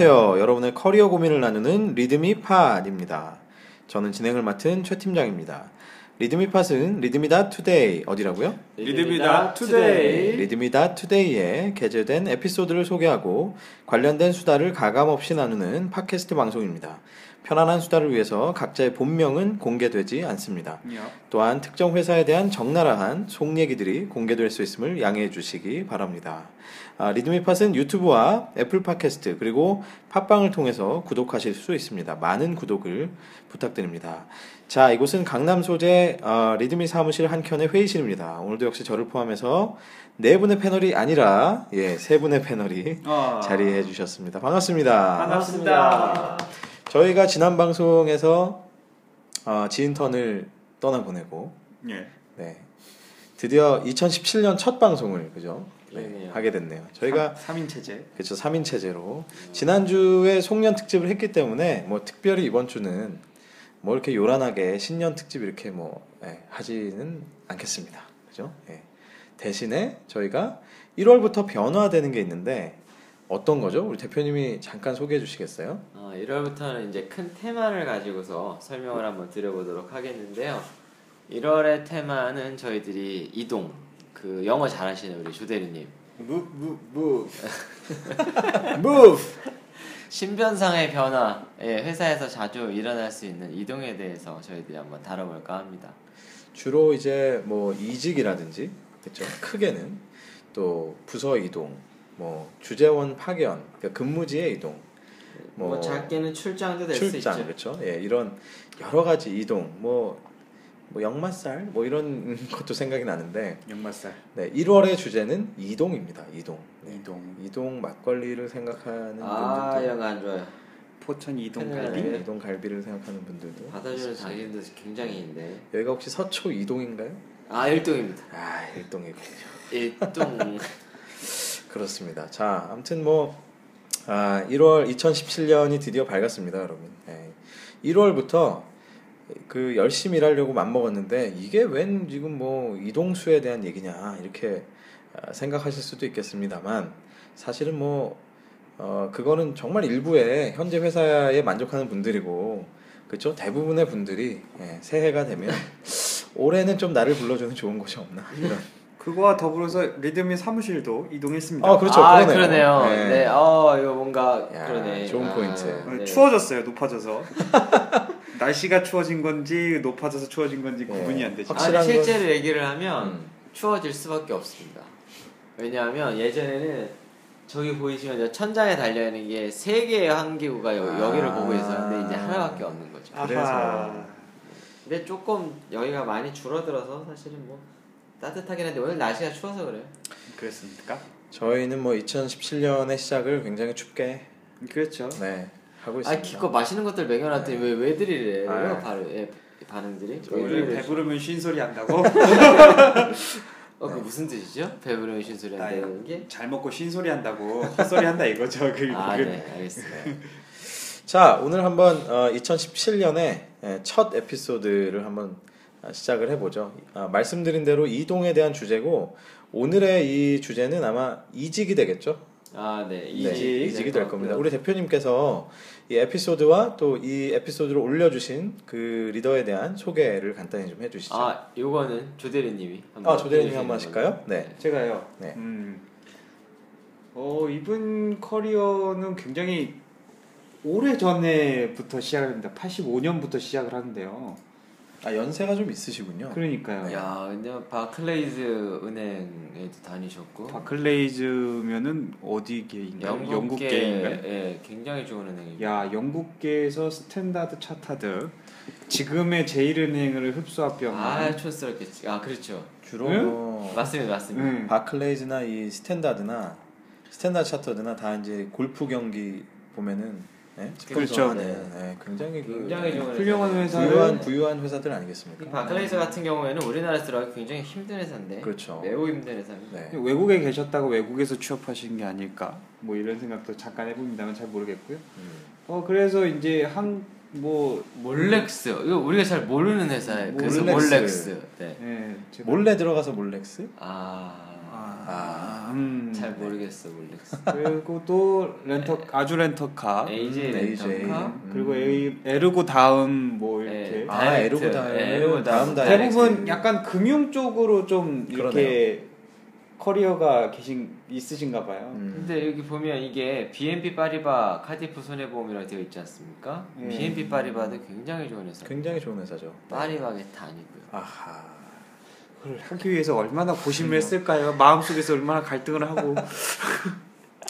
안녕하세요. 여러분의 커리어 고민을 나누는 리드미 팟입니다. 저는 진행을 맡은 최 팀장입니다. 리드미 팟은 리드미다 투데이 어디라고요? 리드미다 투데이. 리드미다 투데이에 게재된 에피소드를 소개하고 관련된 수다를 가감 없이 나누는 팟캐스트 방송입니다. 편안한 수다를 위해서 각자의 본명은 공개되지 않습니다. 또한 특정 회사에 대한 적나라한 속 얘기들이 공개될 수 있음을 양해해 주시기 바랍니다. 아, 리드미팟은 유튜브와 애플 팟캐스트 그리고 팟빵을 통해서 구독하실 수 있습니다. 많은 구독을 부탁드립니다. 자, 이곳은 강남 소재 어, 리드미 사무실 한 켠의 회의실입니다. 오늘도 역시 저를 포함해서 네 분의 패널이 아니라 예, 세 분의 패널이 아. 자리해 주셨습니다. 반갑습니다. 반갑습니다. 저희가 지난 방송에서 어, 지인턴을 떠나보내고 예. 네. 드디어 2017년 첫 방송을 그죠? 네, 그러네요. 하게 됐네요. 저희가 3 인 체제. 그렇죠. 3인 체제로 지난주에 송년 특집을 했기 때문에 뭐 특별히 이번 주는 뭐 이렇게 요란하게 신년 특집 이렇게 뭐 예, 하지는 않겠습니다. 그죠? 예. 대신에 저희가 1월부터 변화되는 게 있는데 어떤 거죠? 우리 대표님이 잠깐 소개해 주시겠어요? 어, 1월부터는 이제 큰 테마를 가지고서 설명을 한번 드려보도록 하겠는데요. 1월의 테마는 저희들이 이동, 그 영어 잘하시는 우리 조대리님 Move, move, move. move. 신변상의 변화, 예, 회사에서 자주 일어날 수 있는 이동에 대해서 저희들이 한번 다뤄볼까 합니다. 주로 이제 뭐 이직이라든지 그렇죠. 크게는 또 부서 이동, 뭐 주재원 파견, 그러니까 근무지의 이동, 뭐, 뭐 작게는 출장도 될수 출장 있죠. 그렇죠. 예, 이런 여러 가지 이동, 뭐, 뭐 역마살 뭐 이런 것도 생각이 나는데 역마살. 네, 1월의 주제는 이동입니다. 이동. 네, 이동. 이동 막걸리를 생각하는 아, 분들도 영어 안 좋아요. 포천 이동 네. 갈비. 네, 이동 갈비를 생각하는 분들도 받아주는. 당일도 굉장히 있는데. 여기가 혹시 서초 이동인가요? 아, 일동입니다. 아, 일동이군요. 일동. 그렇습니다. 자, 아무튼 뭐 아, 1월 2017년이 드디어 밝았습니다, 여러분. 네. 1월부터 그 열심히 일하려고 맘먹었는데 이게 웬 지금 뭐 이동수에 대한 얘기냐 이렇게 아, 생각하실 수도 있겠습니다만 사실은 뭐 어, 그거는 정말 일부의 현재 회사에 만족하는 분들이고 그렇죠 대부분의 분들이 예, 새해가 되면 올해는 좀 나를 불러주는 좋은 곳이 없나 이런 그거와 더불어서 리드미 사무실도 이동했습니다. 아, 그렇죠. 아, 그러네요. 그러네요. 네. 네. 어, 이거 뭔가 야, 그러네. 좋은 아, 포인트. 어, 네. 추워졌어요. 높아져서. 날씨가 추워진 건지 높아져서 추워진 건지 네. 구분이 안 되죠. 확실한 아니, 실제로 얘기를 하면 음. 추워질 수밖에 없습니다. 왜냐하면 예전에는 저기 보이시면 저 천장에 달려 있는 게 세 개의 환기구가 여, 아. 여기를 보고 있었는데 이제 하나밖에 없는 거죠. 그래서. 근데 조금 여기가 많이 줄어들어서 사실은 뭐 따뜻하긴 한데 오늘 날씨가 추워서 그래요. 그랬습니까? 저희는 뭐 2017년의 시작을 굉장히 춥게 그렇죠. 네, 하고 아 있습니다. 기껏 맛있는 것들 먹여놨더니 왜 왜들이래? 아. 요 바로 예, 반응들이? 오늘? 배부르면 쉰 소리 한다고? 어, 그 무슨 뜻이죠? 배부르면 쉰소리 한다는 게? 잘 먹고 쉰소리 한다고 헛소리 한다 이거죠. 그, 아, 그- 네, 알겠습니다. 자, 오늘 한번 어, 2017년의 첫 에피소드를 한번 아, 시작을 해보죠. 아, 말씀드린 대로 이동에 대한 주제고 오늘의 이 주제는 아마 이직이 되겠죠. 아, 네, 네, 이직 이직이 될 겁니다. 우리 대표님께서 이 에피소드와 또 이 에피소드를 올려주신 그 리더에 대한 소개를 간단히 좀 해주시죠. 아, 아, 요거는 조대리님이 한번 조대리님 해주시는 한번 하실까요? 걸로. 네. 제가요. 네. 음. 어 이분 커리어는 굉장히 오래 전에부터 시작을 합니다. 85년부터 시작을 하는데요. 아, 연세가 좀 있으시군요. 그러니까요. 야, 근데 바클레이즈 은행에도 다니셨고 바클레이즈면은 어디계인가요? 영국계 영국계인가요? 예, 굉장히 좋은 은행입니다. 야 영국계에서 스탠다드 차타드 지금의 제일은행을 흡수합병. 아, 촌스럽겠지. 아, 그렇죠. 주로 응? 뭐 맞습니다, 맞습니다. 음. 바클레이즈나 이 스탠다드나 스탠다드 차터드나 다 이제 골프 경기 보면은 네? 그렇죠. 네, 네, 굉장히 그 굉장히 좋은 훌륭한 회사를 부유한 부유한 회사들 이 아니겠습니까? 바클레이즈 같은 경우에는 우리나라에서 들어가기 굉장히 힘든 회사인데 그렇죠. 매우 힘든 회사입니다. 네. 외국에 계셨다가 외국에서 취업하신 게 아닐까 뭐 이런 생각도 잠깐 해봅니다만 잘 모르겠고요. 음. 어 그래서 이제 한 뭐 몰렉스 이거 우리가 잘 모르는 회사예요. 그래서 몰렉스. 몰렉스. 네. 몰래 들어가서 몰렉스? 아, 아, 아, 음. 잘 모르겠어 모르겠어. 그리고 또 렌터 아주 렌터카 AJ AJ. 렌터카. 음. 그리고 에르고 다음 뭐 이렇게 네, 아. 에르고 다음. 네, 에르고 다음 다음. 다이렉트. 대부분 약간 금융 쪽으로 좀 이렇게 커리어가 계신 있으신가 봐요. 음. 근데 여기 보면 이게 BNP 파리바 카디프 손해보험이라고 되어 있지 않습니까? 예. BNP 파리바도 굉장히 좋은 회사. 굉장히 좋은 회사죠. 파리바게타 아니고요. 아하. 그걸 하기 위해서 얼마나 고심을 했을까요? 마음속에서 얼마나 갈등을 하고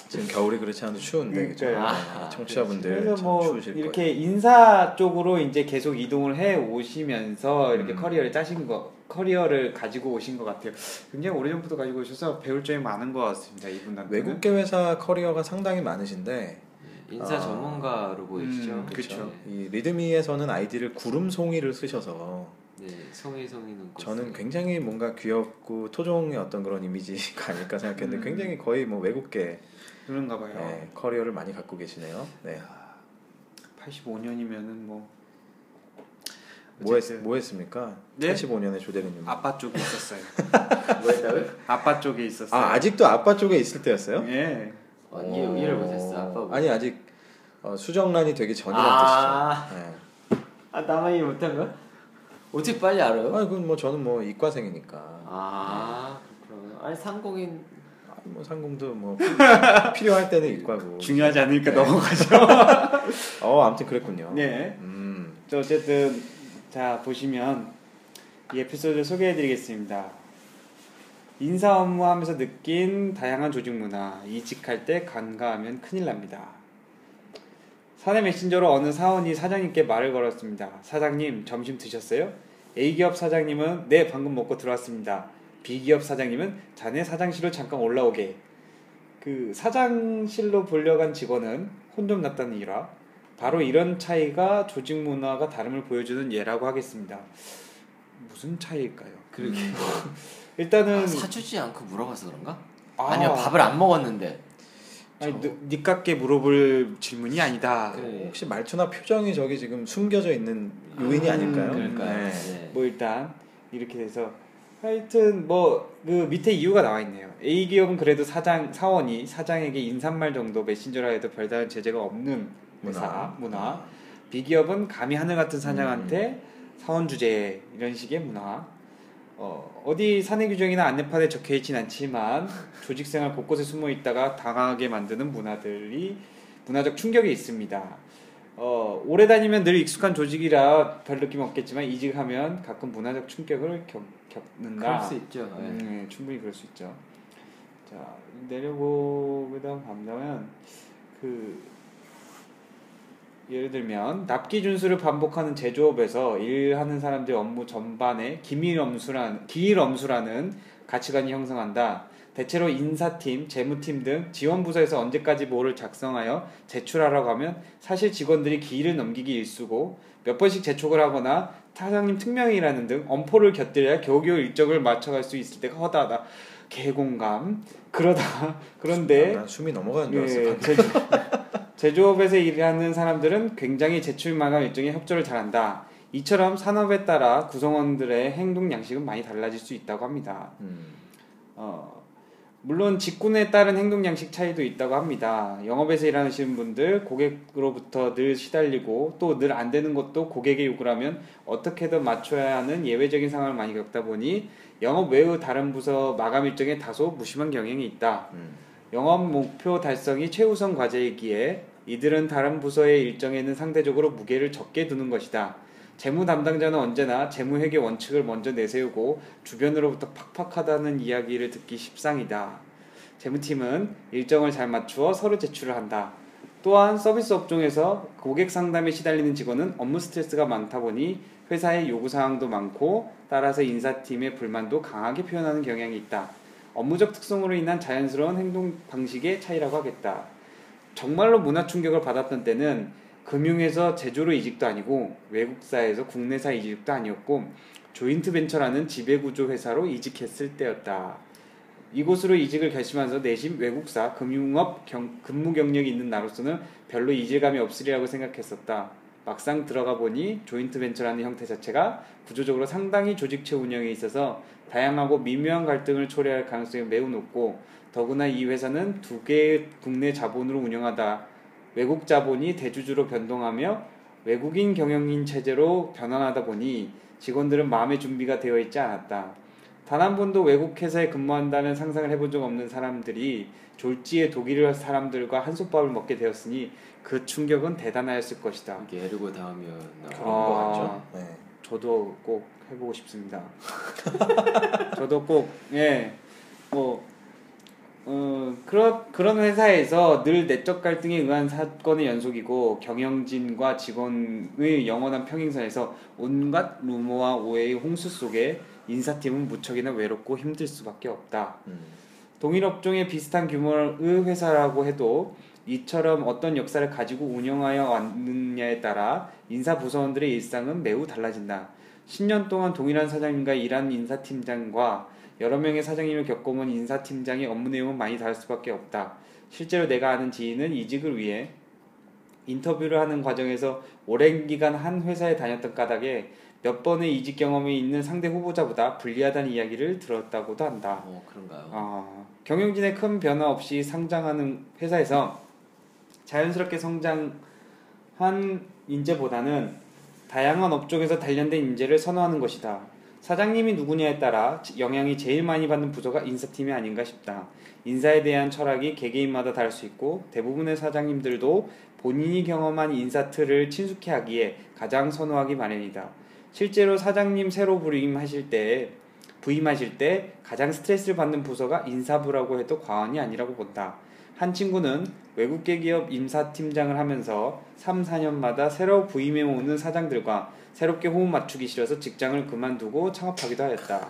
지금 겨울이 그렇지 않아도 추운데 그죠? 그러니까요. 아, 청취자분들 그래서 참뭐 추우실 이렇게 거예요. 인사 쪽으로 이제 계속 이동을 해 오시면서 이렇게 음. 커리어를 짜신 거 커리어를 가지고 오신 것 같아요. 굉장히 오래전부터 가지고 오셔서 배울 점이 많은 것 같습니다. 이분한테 외국계 회사 커리어가 상당히 많으신데 인사 아. 전문가로 보이시죠? 음, 그쵸. 이 리드미에서는 아이디를 구름송이를 쓰셔서 네, 송이는 꽃. 저는 굉장히 뭔가 귀엽고 토종의 어떤 그런 이미지가 아닐까 생각했는데 음. 굉장히 거의 뭐 외국계 그런가 봐요. 네, 커리어를 많이 갖고 계시네요. 네. 85년이면은 뭐 뭐, 했, 어쨌든 뭐 했습니까? 네? 85년에 조대리님. 아, 아빠 쪽에 있었어요. 뭐 했다고요? 아빠 쪽에 있었어요. 아직도 아빠 쪽에 있을 때였어요? 예. 어, 이해, 이해를 못했어. 아빠 뭐. 아니 아직 어, 수정란이 되기 전이란 아. 뜻이죠. 네. 아 나만 이해 못한 거야? 어떻게 빨리 알아요? 아니 그건 뭐 저는 뭐 이과생이니까. 아 그렇구나. 아니 상공인 아니, 뭐 상공도 뭐 피- 필요할 때는 이과고. 중요하지 않으니까 네. 넘어가죠. 어 아무튼 그랬군요. 네. 음. 자, 어쨌든 자 보시면 이 에피소드를 소개해드리겠습니다. 인사 업무하면서 느낀 다양한 조직 문화 이직할 때 간과하면 큰일 납니다. 사내 메신저로 어느 사원이 사장님께 말을 걸었습니다. 사장님 점심 드셨어요? A기업 사장님은 네 방금 먹고 들어왔습니다. B기업 사장님은 자네 사장실로 잠깐 올라오게. 그 사장실로 불려간 직원은 혼 좀 났다는 일화. 바로 이런 차이가 조직 문화가 다름을 보여주는 예라고 하겠습니다. 무슨 차이일까요? 그러게 일단은 아, 사주지 않고 물어봐서 그런가? 아. 아니요 밥을 안 먹었는데 아니 느- 니깎게 물어볼 질문이 아니다. 그래. 혹시 말투나 표정이 저기 지금 숨겨져 있는 요인이 음, 아닐까요? 그러니까요. 네. 네. 뭐 일단 이렇게 돼서 하여튼 뭐 그 밑에 이유가 나와 있네요. A 기업은 그래도 사장 사원이 사장에게 인사말 정도 메신저라 해도 별다른 제재가 없는 회사 문화. B 기업은 감히 하늘 같은 사장한테 사원 주제 이런 식의 문화. 어, 어디 사내 규정이나 안내판에 적혀 있진 않지만 조직 생활 곳곳에 숨어 있다가 당하게 만드는 문화들이 문화적 충격이 있습니다. 어, 오래 다니면 늘 익숙한 조직이라 별 느낌 없겠지만 이직하면 가끔 문화적 충격을 겪, 겪는다. 그럴 수 있죠. 네. 음, 네, 충분히 그럴 수 있죠. 자 내려보다 간다면 그 예를 들면 납기 준수를 반복하는 제조업에서 일하는 사람들 업무 전반에 기밀 엄수라는 기일 엄수라는 가치관이 형성한다. 대체로 인사팀, 재무팀 등 지원 부서에서 언제까지 뭐를 작성하여 제출하라고 하면 사실 직원들이 기일을 넘기기 일쑤고 몇 번씩 재촉을 하거나 사장님 특명이라는 등 엄포를 곁들여야 겨우겨우 일정을 맞춰갈 수 있을 때가 허다하다. 개공감. 그러다 그런데 난 숨이 넘어가는 줄. 예, 제조, 제조업에서 일하는 사람들은 굉장히 제출 마감 일정에 협조를 잘한다. 이처럼 산업에 따라 구성원들의 행동 양식은 많이 달라질 수 있다고 합니다. 음. 어, 물론 직군에 따른 행동 양식 차이도 있다고 합니다. 영업에서 일하시는 분들 고객으로부터 늘 시달리고 또 늘 안 되는 것도 고객의 요구를 하면 어떻게든 맞춰야 하는 예외적인 상황을 많이 겪다 보니 영업 외의 다른 부서 마감 일정에 다소 무심한 경향이 있다. 음. 영업 목표 달성이 최우선 과제이기에 이들은 다른 부서의 일정에는 상대적으로 무게를 적게 두는 것이다. 재무 담당자는 언제나 재무 회계 원칙을 먼저 내세우고 주변으로부터 팍팍하다는 이야기를 듣기 십상이다. 재무팀은 일정을 잘 맞추어 서로 제출을 한다. 또한 서비스 업종에서 고객 상담에 시달리는 직원은 업무 스트레스가 많다 보니 회사의 요구 사항도 많고 따라서 인사팀의 불만도 강하게 표현하는 경향이 있다. 업무적 특성으로 인한 자연스러운 행동 방식의 차이라고 하겠다. 정말로 문화 충격을 받았던 때는 금융에서 제조로 이직도 아니고 외국사에서 국내사 이직도 아니었고 조인트 벤처라는 지배구조 회사로 이직했을 때였다. 이곳으로 이직을 결심하면서 내심 외국사 금융업 경- 근무 경력이 있는 나로서는 별로 이질감이 없으리라고 생각했었다. 막상 들어가 보니 조인트 벤처라는 형태 자체가 구조적으로 상당히 조직체 운영에 있어서 다양하고 미묘한 갈등을 초래할 가능성이 매우 높고 더구나 이 회사는 두 개의 국내 자본으로 운영하다 외국 자본이 대주주로 변동하며 외국인 경영인 체제로 변환하다 보니 직원들은 마음의 준비가 되어 있지 않았다. 단 한 번도 외국 회사에 근무한다는 상상을 해본 적 없는 사람들이 졸지에 독일 사람들과 한솥밥을 먹게 되었으니 그 충격은 대단하였을 것이다. 이게 에르고 다음이었나 그런 아. 거 같죠. 네. 저도 꼭 해보고 싶습니다. 저도 꼭 예, 뭐 어, 그런 그런 회사에서 늘 내적 갈등에 의한 사건의 연속이고 경영진과 직원의 영원한 평행선에서 온갖 루머와 오해의 홍수 속에 인사팀은 무척이나 외롭고 힘들 수밖에 없다. 음. 동일 업종의 비슷한 규모의 회사라고 해도 이처럼 어떤 역사를 가지고 운영하여 왔느냐에 따라 인사 부서원들의 일상은 매우 달라진다. 10년 동안 동일한 사장님과 일한 인사팀장과 여러 명의 사장님을 겪어본 인사팀장의 업무 내용은 많이 다를 수밖에 없다. 실제로 내가 아는 지인은 이직을 위해 인터뷰를 하는 과정에서 오랜 기간 한 회사에 다녔던 까닭에 몇 번의 이직 경험이 있는 상대 후보자보다 불리하다는 이야기를 들었다고도 한다. 어 그런가요? 아, 경영진의 큰 변화 없이 상장하는 회사에서 자연스럽게 성장한 인재보다는 다양한 업종에서 단련된 인재를 선호하는 것이다. 사장님이 누구냐에 따라 영향이 제일 많이 받는 부서가 인사팀이 아닌가 싶다. 인사에 대한 철학이 개개인마다 다를 수 있고 대부분의 사장님들도 본인이 경험한 인사 틀을 친숙해 하기에 가장 선호하기 마련이다. 실제로 사장님 새로 부임하실 때 부임하실 때 가장 스트레스를 받는 부서가 인사부라고 해도 과언이 아니라고 본다. 한 친구는 외국계 기업 임사팀장을 하면서 3, 4년마다 새로 부임해 오는 사장들과 새롭게 호흡 맞추기 싫어서 직장을 그만두고 창업하기도 하였다.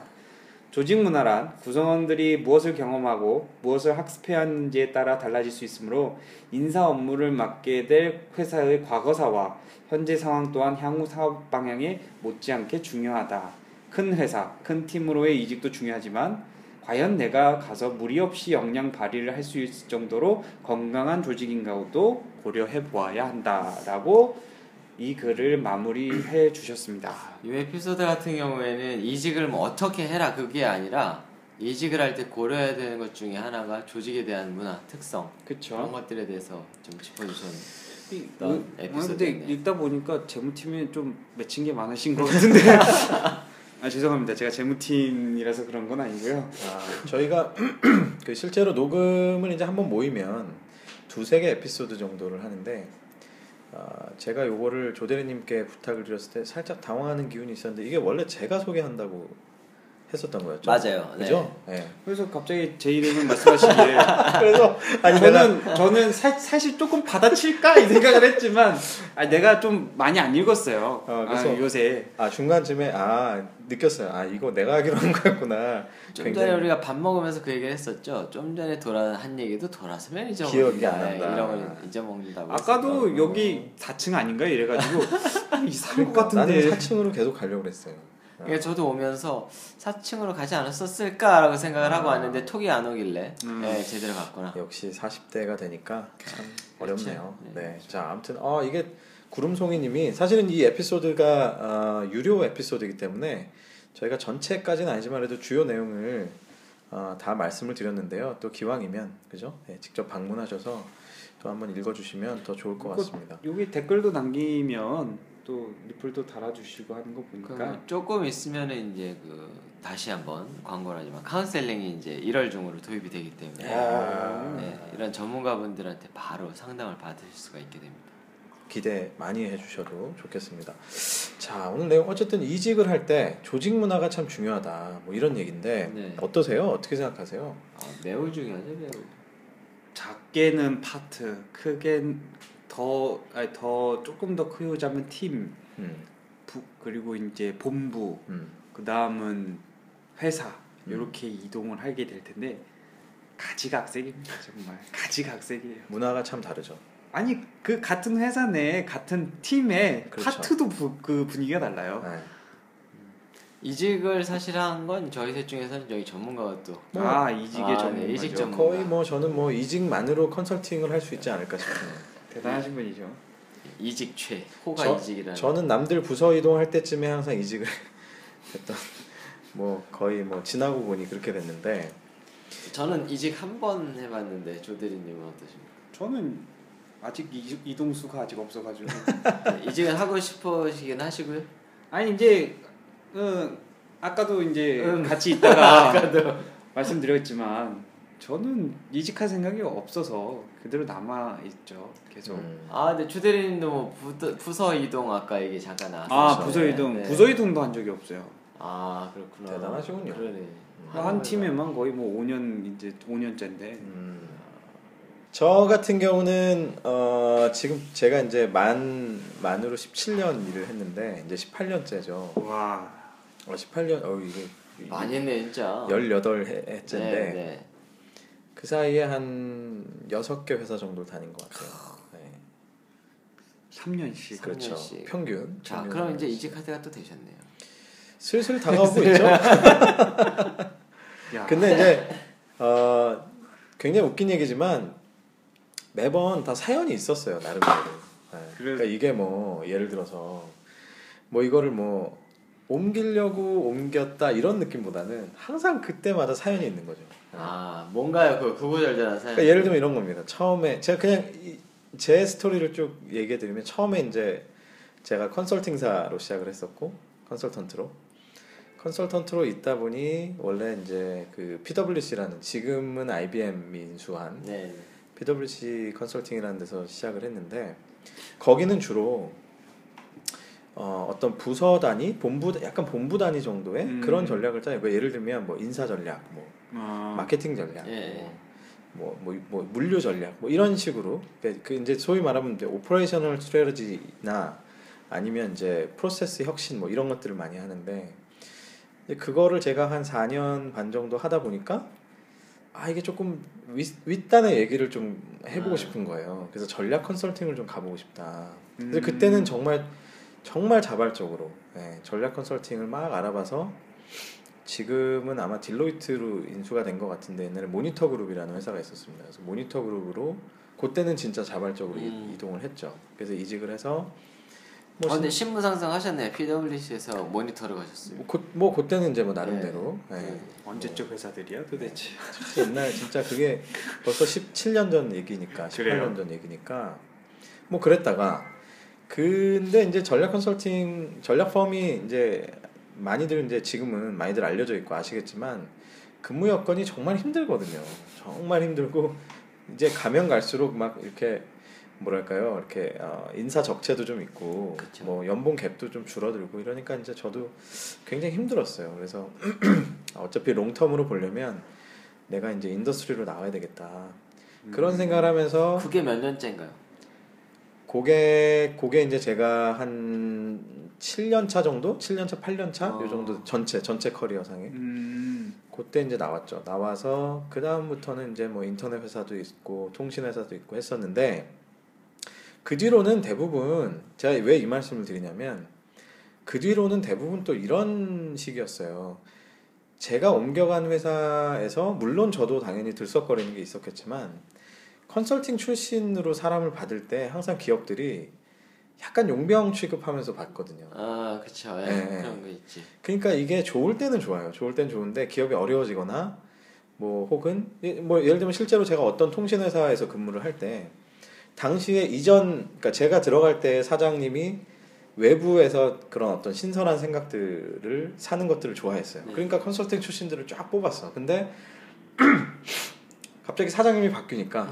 조직 문화란 구성원들이 무엇을 경험하고 무엇을 학습해야 하는지에 따라 달라질 수 있으므로 인사 업무를 맡게 될 회사의 과거사와 현재 상황 또한 향후 사업 방향에 못지않게 중요하다. 큰 회사, 큰 팀으로의 이직도 중요하지만 과연 내가 가서 무리 없이 역량 발휘를 할 수 있을 정도로 건강한 조직인가도 고려해 보아야 한다라고 이 글을 마무리해 주셨습니다. 이 에피소드 같은 경우에는 이직을 뭐 어떻게 해라 그게 아니라 이직을 할 때 고려해야 되는 것 중에 하나가 조직에 대한 문화 특성 그런 그렇죠. 것들에 대해서 좀 짚어주셨는데 어, 근데 에피소드였네. 읽다 보니까 재무팀에 좀 맺힌 게 많으신 것 같은데. 아 죄송합니다. 제가 재무팀이라서 그런 건 아니고요. 아, 저희가 그 실제로 녹음을 이제 한번 모이면 두세 개 에피소드 정도를 하는데 아, 제가 요거를 조대리님께 부탁을 드렸을 때 살짝 당황하는 기운이 있었는데 이게 원래 제가 소개한다고 했었던 거였죠. 맞아요. 네. 그죠? 네. 그래서 갑자기 제 이름을 말씀하시기에 그래서 아니 내가 저는 저는 사, 사실 조금 받아칠까 이 생각을 했지만 아, 내가 좀 많이 안 읽었어요. 어, 그래서- 아, 요새 아 중간쯤에 아 느꼈어요. 아 이거 내가 하기로 한 거였구나. 좀 굉장히- 전에 우리가 밥 먹으면서 그 얘기를 했었죠. 좀 전에 돌아 한 얘기도 돌아서면 잊어먹는다. 기억이 안 난다. 이런 걸 잊어먹는다고. 아까도 여기 4층 아닌가 이래가지고 이상한 것 그러니까 나는 같은데 4층으로 계속 가려고 그랬어요. 그러니까 저도 오면서 4층으로 가지 않았었을까라고 생각을 하고 아. 왔는데 톡이 안 오길래 음. 네, 제대로 갔구나. 역시 40대가 되니까 참 그렇죠. 어렵네요. 네. 네. 자, 아무튼 어 이게 구름송이님이 사실은 이 에피소드가 어, 유료 에피소드이기 때문에 저희가 전체까지는 아니지만 그래도 주요 내용을 어, 다 말씀을 드렸는데요. 또 기왕이면 그죠? 네, 직접 방문하셔서 또 한번 읽어주시면 더 좋을 것 같습니다. 여기 댓글도 남기면 또 리플도 달아주시고 하는 거 보니까 그 조금 있으면은 이제 그 다시 한번 광고를 하지만 카운셀링이 이제 1월 중으로 도입이 되기 때문에 아. 네, 이런 전문가분들한테 바로 상담을 받으실 수가 있게 됩니다. 기대 많이 해주셔도 좋겠습니다. 자 오늘 내용 어쨌든 이직을 할 때 조직 문화가 참 중요하다 뭐 이런 얘기인데 네. 어떠세요? 어떻게 생각하세요? 아, 매우 중요하죠, 매우. 작게는 파트, 크게는 더, 아니, 더 조금 더 크고자면 팀, 음, 부, 그리고 이제 본부, 음. 그 다음은 회사 음. 이렇게 이동을 하게 될 텐데 가지각색입니다 정말 가지각색이에요. 문화가 참 다르죠. 아니 그 같은 회사 내 같은 팀의 그렇죠. 파트도 부, 그 분위기가 달라요. 네. 이직을 사실 한 건 저희 셋 중에서는 저희 전문가가 또 뭐, 아 이직의 아, 전문가죠. 네, 이직 전문가. 거의 뭐 저는 뭐 이직만으로 컨설팅을 할 수 있지 않을까 싶어요. 대단하신 분이죠. 이직 최 호가 저- 이직이라는. 저는 남들 부서 이동할 때쯤에 항상 이직을 했던 뭐 거의 뭐 지나고 보니 그렇게 됐는데 저는 이직 한 번 해봤는데 조대리님은 어떠십니까? 저는 아직 이, 이동수가 아직 없어가지고 네, 이직을 하고 싶으시긴 하시고요. 아니 이제 어, 아까도 이제 음. 같이 있다가 아까도 말씀드렸지만 저는 이직할 생각이 없어서 그대로 남아 있죠 계속. 음, 아 근데 조대리님도 뭐 부서, 부서 이동 아까 얘기 잠깐 나왔어요. 아. 부서 이동 네. 부서 이동도 한 적이 없어요. 아 그렇구나. 대단하시군요. 그러네. 한 팀에만 거의 뭐 5년 이제 5년째인데 음. 저 같은 경우는 어, 지금 제가 이제 만 만으로 17년 일을 했는데 이제 18년째죠. 와 어, 18년 어 이게 많이 했네 진짜. 18회째인데 네, 네. 그 사이에 한 6개 회사 정도 다닌 것 같아요. 네. 3년씩. 그렇죠. 3년씩. 평균. 자 평균 그럼 이제 3년씩. 이직할 때가 또 되셨네요. 슬슬 다가오고 있죠. 야. 근데 이제 어, 굉장히 웃긴 얘기지만 매번 다 사연이 있었어요 나름대로. 네. 그러니까 이게 뭐 예를 들어서 뭐 이거를 뭐 옮기려고 옮겼다 이런 느낌보다는 항상 그때마다 사연이 있는 거죠. 아 뭔가요 그 구구절절한 사연. 그러니까 예를 들면 이런 겁니다. 처음에 제가 그냥 이- 제 스토리를 쭉 얘기해 드리면 처음에 이제 제가 컨설팅사로 시작을 했었고 컨설턴트로 컨설턴트로 있다 보니 원래 이제 그 PwC라는 지금은 IBM이 인수한 네. PwC 컨설팅이라는 데서 시작을 했는데 거기는 주로 어, 어떤 부서 단위, 본부 약간 본부 단위 정도의 음. 그런 전략을 짜요. 그 예를 들면 뭐 인사 전략, 뭐 아, 마케팅 전략, 예. 뭐, 뭐, 뭐, 뭐 물류 전략, 뭐 이런 식으로 그- 그 이제 소위 말하면 이제 operational strategy나 아니면 이제 프로세스 혁신 뭐 이런 것들을 많이 하는데 이제 그거를 제가 한 4년 반 정도 하다 보니까 아 이게 조금 윗, 윗단의 얘기를 좀 해보고 아. 싶은 거예요. 그래서 전략 컨설팅을 좀 가보고 싶다. 그래서 음. 그때는 정말 정말 자발적으로 예, 전략 컨설팅을 막 알아봐서 지금은 아마 딜로이트로 인수가 된 것 같은데 옛날에 모니터 그룹이라는 회사가 있었습니다. 그래서 모니터 그룹으로 그때는 진짜 자발적으로 이- 음. 이동을 했죠. 그래서 이직을 해서 어, 뭐, 근데 신분 상승 하셨네요. PwC에서 모니터를 가셨어요. 뭐, 그, 뭐 그때는 이제 뭐 나름대로 예. 네. 언제적 회사들이야 도대체? 진짜 옛날 진짜 그게 벌써 17년 전 얘기니까 18년 그래요? 전 얘기니까 뭐 그랬다가 근데 이제 전략 컨설팅 전략 펌이 이제 많이들 이제 지금은 많이들 알려져 있고 아시겠지만 근무 여건이 정말 힘들거든요. 정말 힘들고 이제 가면 갈수록 막 이렇게 뭐랄까요 이렇게 어, 인사 적체도 좀 있고 그쵸. 뭐 연봉 갭도 좀 줄어들고 이러니까 이제 저도 굉장히 힘들었어요. 그래서 어차피 long-term으로 보려면 내가 이제 industry로 나와야 되겠다 그런 생각을 하면서 그게 몇 년째인가요? 그게 그게 이제 제가 한 7년 차 정도, 7년 차, 8년 차, 어. 요 정도 전체 전체 커리어상에 음, 그때 이제 나왔죠. 나와서 그 다음부터는 이제 뭐 인터넷 회사도 있고 통신 회사도 있고 했었는데 그 뒤로는 대부분 제가 왜 이 말씀을 드리냐면 그 뒤로는 대부분 또 이런 식이었어요. 제가 옮겨간 회사에서 물론 저도 당연히 들썩거리는 게 있었겠지만 컨설팅 출신으로 사람을 받을 때 항상 기업들이 약간 용병 취급하면서 받거든요. 아 그쵸. 예, 네. 그런 거 있지. 그러니까 이게 좋을 때는 좋아요. 좋을 때는 좋은데 기업이 어려워지거나 뭐 혹은 이- 뭐 예를 들면 실제로 제가 어떤 통신 회사에서 근무를 할 때 당시에 이전 그러니까 제가 들어갈 때 사장님이 외부에서 그런 어떤 신선한 생각들을 사는 것들을 좋아했어요. 네. 그러니까 컨설팅 출신들을 쫙 뽑았어. 근데 갑자기 사장님이 바뀌니까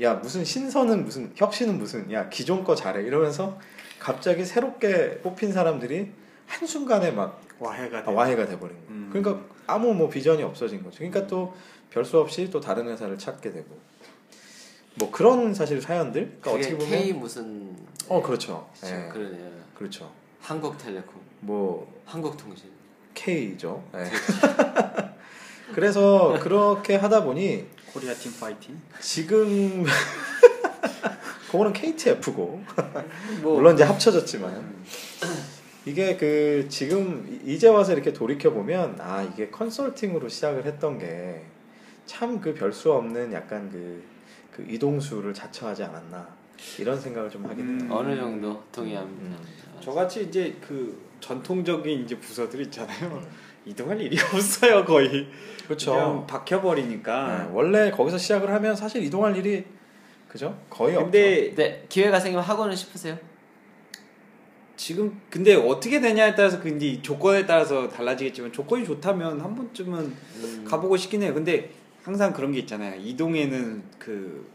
야 무슨 신선은 무슨 혁신은 무슨 야 기존 거 잘해 이러면서 갑자기 새롭게 뽑힌 사람들이 한 순간에 막 와해가 아, 돼. 와해가 돼버린 거예요. 음. 그러니까 아무 뭐 비전이 없어진 거죠. 그러니까 또 별 수 없이 또 다른 회사를 찾게 되고 뭐 그런 사실 사연들. 그러니까 어떻게 보면 K 무슨 어 그렇죠. 그쵸, 예, 그러네요. 그렇죠. 한국텔레콤, 뭐 한국통신. K죠. 예. 그래서 그렇게 하다 보니 코리아 팀 파이팅. 지금 그거는 KTF고 뭐 물론 이제 합쳐졌지만 이게 그 지금 이제 와서 이렇게 돌이켜 보면 아 이게 컨설팅으로 시작을 했던 게 참 그 별 수 없는 약간 그, 그 이동수를 자처하지 않았나 이런 생각을 좀 하게 음. 돼요. 어느 정도 동의합니다. 음. 저같이 이제 그 전통적인 이제 부서들 있잖아요. 음. 이동할 일이 없어요 거의. 그렇죠. 그냥 박혀버리니까. 네, 원래 거기서 시작을 하면 사실 이동할 일이 그죠? 거의 근데 네 기회가 생기면 하고는 싶으세요? 지금 근데 어떻게 되냐에 따라서 그 이제 조건에 따라서 달라지겠지만 조건이 좋다면 한 번쯤은 음. 가보고 싶긴 해요. 근데 항상 그런 게 있잖아요. 이동에는 그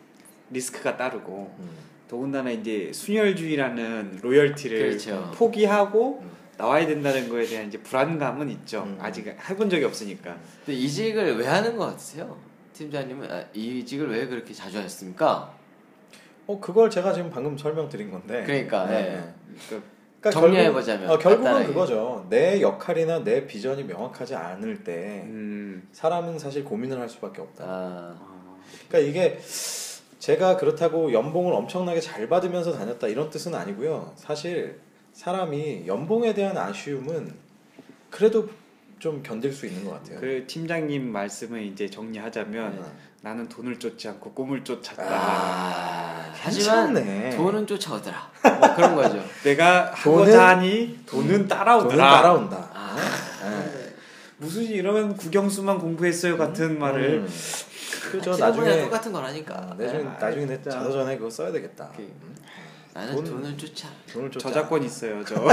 리스크가 따르고 없죠. 음. 더군다나 이제 순혈주의라는 로열티를 그렇죠. 포기하고 음. 나와야 된다는 거에 대한 이제 불안감은 있죠. 음. 아직 해본 적이 없으니까. 근데 이직을 왜 하는 것 같으세요? 팀장님은 아, 이직을 왜 그렇게 자주 하셨습니까? 어 그걸 제가 지금 방금 설명드린 건데. 그러니까, 네. 그러니까 그러니까 정리해보자면 결국, 어, 결국은 간단하게. 그거죠. 내 역할이나 내 비전이 명확하지 않을 때 음. 사람은 사실 고민을 할 수밖에 없다. 아, 아, 그러니까 이게 제가 그렇다고 연봉을 엄청나게 잘 받으면서 다녔다 이런 뜻은 아니고요. 사실 사람이 연봉에 대한 아쉬움은 그래도 좀 견딜 수 있는 것 같아요. 그 팀장님 말씀을 이제 정리하자면 네. 나는 돈을 쫓지 않고 꿈을 쫓았다. 아, 하지만 괜찮네. 돈은 쫓아오더라. 뭐 그런 거죠. 내가 하고자 하니 돈은 따라오더라. 돈은 따라온다. 아, 네. 무슨 이러면 국영수만 공부했어요 같은 말을 음. 그죠. 지금보다 나중에 똑같은 거라니까. 아, 나중에 아, 나중에 내 진짜. 자서 전에 그거 써야 되겠다. 그- 음. 나는 돈- 돈을 쫓아. 돈을 쫓아. 저작권 있어요 저.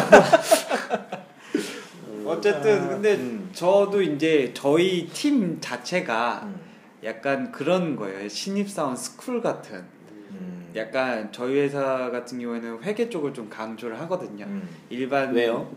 어쨌든 근데 음. 저도 이제 저희 팀 자체가 음. 약간 그런 거예요. 신입사원 school 같은. 음. 약간 저희 회사 같은 경우에는 회계 쪽을 좀 강조를 하거든요. 음. 일반 왜요?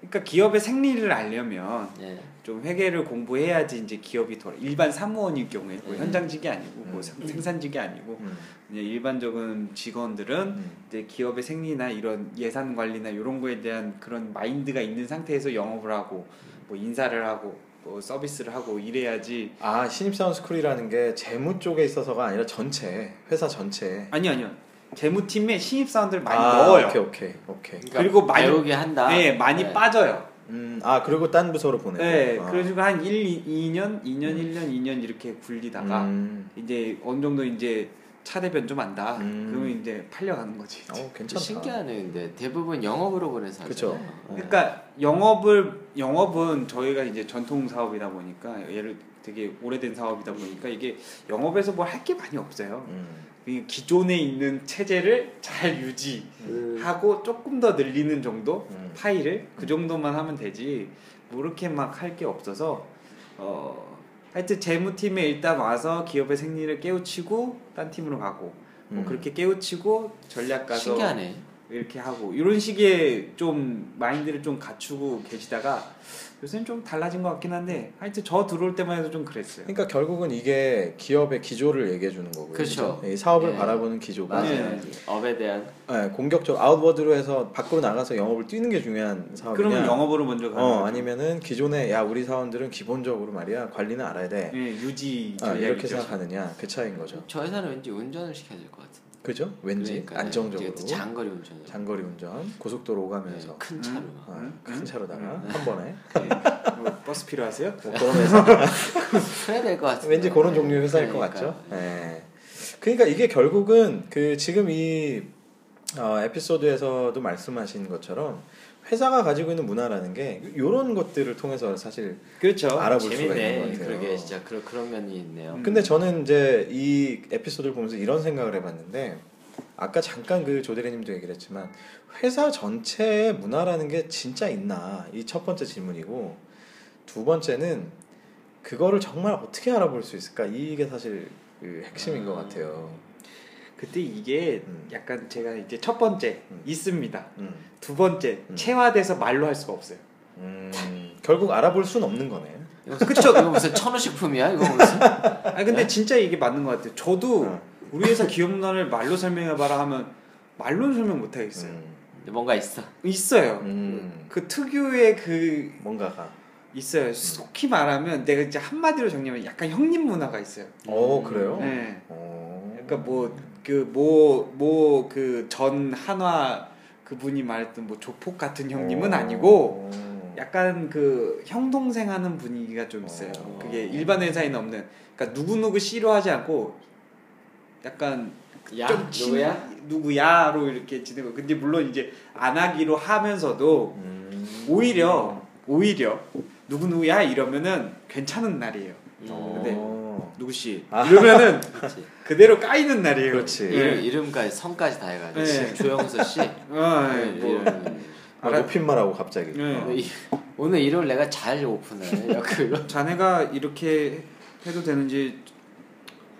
그러니까 기업의 생리를 알려면 네. 좀 회계를 공부해야지 이제 기업이 돌아. 일반 사무원일 경우에 뭐 음. 현장직이 아니고 뭐 음. 생- 생산직이 아니고 음. 이제 일반적인 직원들은 음. 이제 기업의 생리나 이런 예산 관리나 이런 거에 대한 그런 마인드가 있는 상태에서 영업을 하고 뭐 인사를 하고 뭐 서비스를 하고 이래야지 아 신입사원 school이라는 게 재무 쪽에 있어서가 아니라 전체 회사 전체. 아니 아니요 재무팀에 신입사원들 많이 아, 넣어요. 오케이 오케이 오케이. 그러니까 그리고 많이- 배우게 한다. 네 많이 네. 빠져요. 음, 아 그리고 딴 부서로 보내고. 네 아. 그래가지고 한 1, 2, 년 2년 1년 2년 이렇게 굴리다가 음. 이제 어느 정도 이제 차대변 좀 안다. 음. 그러면 이제 팔려가는 거지. 어 괜찮다. 신기하네 근데 대부분 영업으로 보내서. 네. 그러니까 영업을 영업은 저희가 이제 전통 사업이다 보니까 예를 되게 오래된 사업이다 보니까 이게 영업에서 뭘할게 많이 없어요. 음. 기존에 있는 체제를 잘 유지하고 조금 더 늘리는 정도 음. 파일을 그 정도만 하면 되지 뭐 그렇게 막 할 게 없어서 어 하여튼 재무팀에 일단 와서 기업의 생리를 깨우치고 딴 팀으로 가고 뭐 음. 그렇게 깨우치고 전략 가서 신기하네. 이렇게 하고 이런 식의 좀 마인드를 좀 갖추고 계시다가 요새는 좀 달라진 것 같긴 한데 하여튼 저 들어올 때만 해도 좀 그랬어요. 그러니까 결국은 이게 기업의 기조를 얘기해 주는 거고요. 그렇죠. 이 사업을 예. 바라보는 기조가 맞아요. 네. 업에 대한 네, 공격적 아웃워드로 해서 밖으로 나가서 영업을 뛰는 게 중요한 사업이냐. 그러면 영업으로 먼저 가는 어 거죠. 아니면은 기존에 야 우리 사원들은 기본적으로 말이야 관리는 알아야 돼. 예, 유지 아, 이렇게. 생각하느냐 그 차이인 거죠. 저 회사는 왠지 운전을 시켜야 될것 같은데. 그죠? 왠지 그러니까요. 안정적으로 장거리 운전. 장거리 운전 고속도로 오가면서 네, 큰 차로. 음. 어, 음, 큰 음, 차로다가 음. 한 번에 뭐 버스 필요하세요? 뭐 그러면서 그래야 될 것 같은데. 왠지 그런 종류의 회사일 것 그러니까. 같죠. 예. 그러니까 이게 결국은 그 지금 이 어, 에피소드에서도 말씀하신 것처럼 회사가 가지고 있는 문화라는 게 이런 것들을 통해서 사실 그렇죠. 알아볼 수가 있는 재밌네. 것 같아요. 그러게 진짜 그런 그런 면이 있네요. 음. 근데 저는 이제 이 에피소드를 보면서 이런 생각을 해봤는데 아까 잠깐 그 조대리님도 얘기를 했지만 회사 전체의 문화라는 게 진짜 있나 이 첫 번째 질문이고 두 번째는 그거를 정말 어떻게 알아볼 수 있을까 이게 사실 그 핵심인 것 같아요. 그때 이게 음. 약간 제가 이제 첫 번째 음. 있습니다. 음, 두 번째 음. 체화돼서 말로 할 수가 없어요. 음, 결국 알아볼 수는 없는 거네. 그쵸? 이거 무슨 천우식품이야? 이거 무슨? 아 근데 진짜 이게 맞는 것 같아요. 저도 어. 우리 회사 기업 문화를 말로 설명해봐라 하면 말로는 설명 못 하겠어요. 음, 뭔가 있어. 있어요. 음, 그 특유의 그 뭔가가. 있어요. 속히 말하면 내가 이제 한마디로 정리하면 약간 형님 문화가 있어요. 어 그래요? 네. 어. 그러니까 뭐 그뭐뭐 그 전 한화 그분이 말했던 뭐 조폭 같은 형님은 어. 아니고 약간 그 형 동생 하는 분위기가 좀 있어요. 어. 그게 일반 회사에는 없는. 그러니까 누구 누구 싫어하지 않고 약간 야 좀 친- 누구야? 누구야로 이렇게 지내고 근데 물론 이제 안 하기로 하면서도 음. 오히려 오히려 누구 누구야 이러면은 괜찮은 날이에요. 근데 어. 누구 씨 아. 이러면은. 그대로 까이는 날이에요. 그렇지. 예. 이름, 이름까지 성까지 다 해가지고 네. 조영서 씨. 어, 예, 네, 뭐. 이름. 아, 알아- 높임 말하고 갑자기. 네. 어. 이- 오늘 이름을 내가 잘 그거. 자네가 이렇게 해도 되는지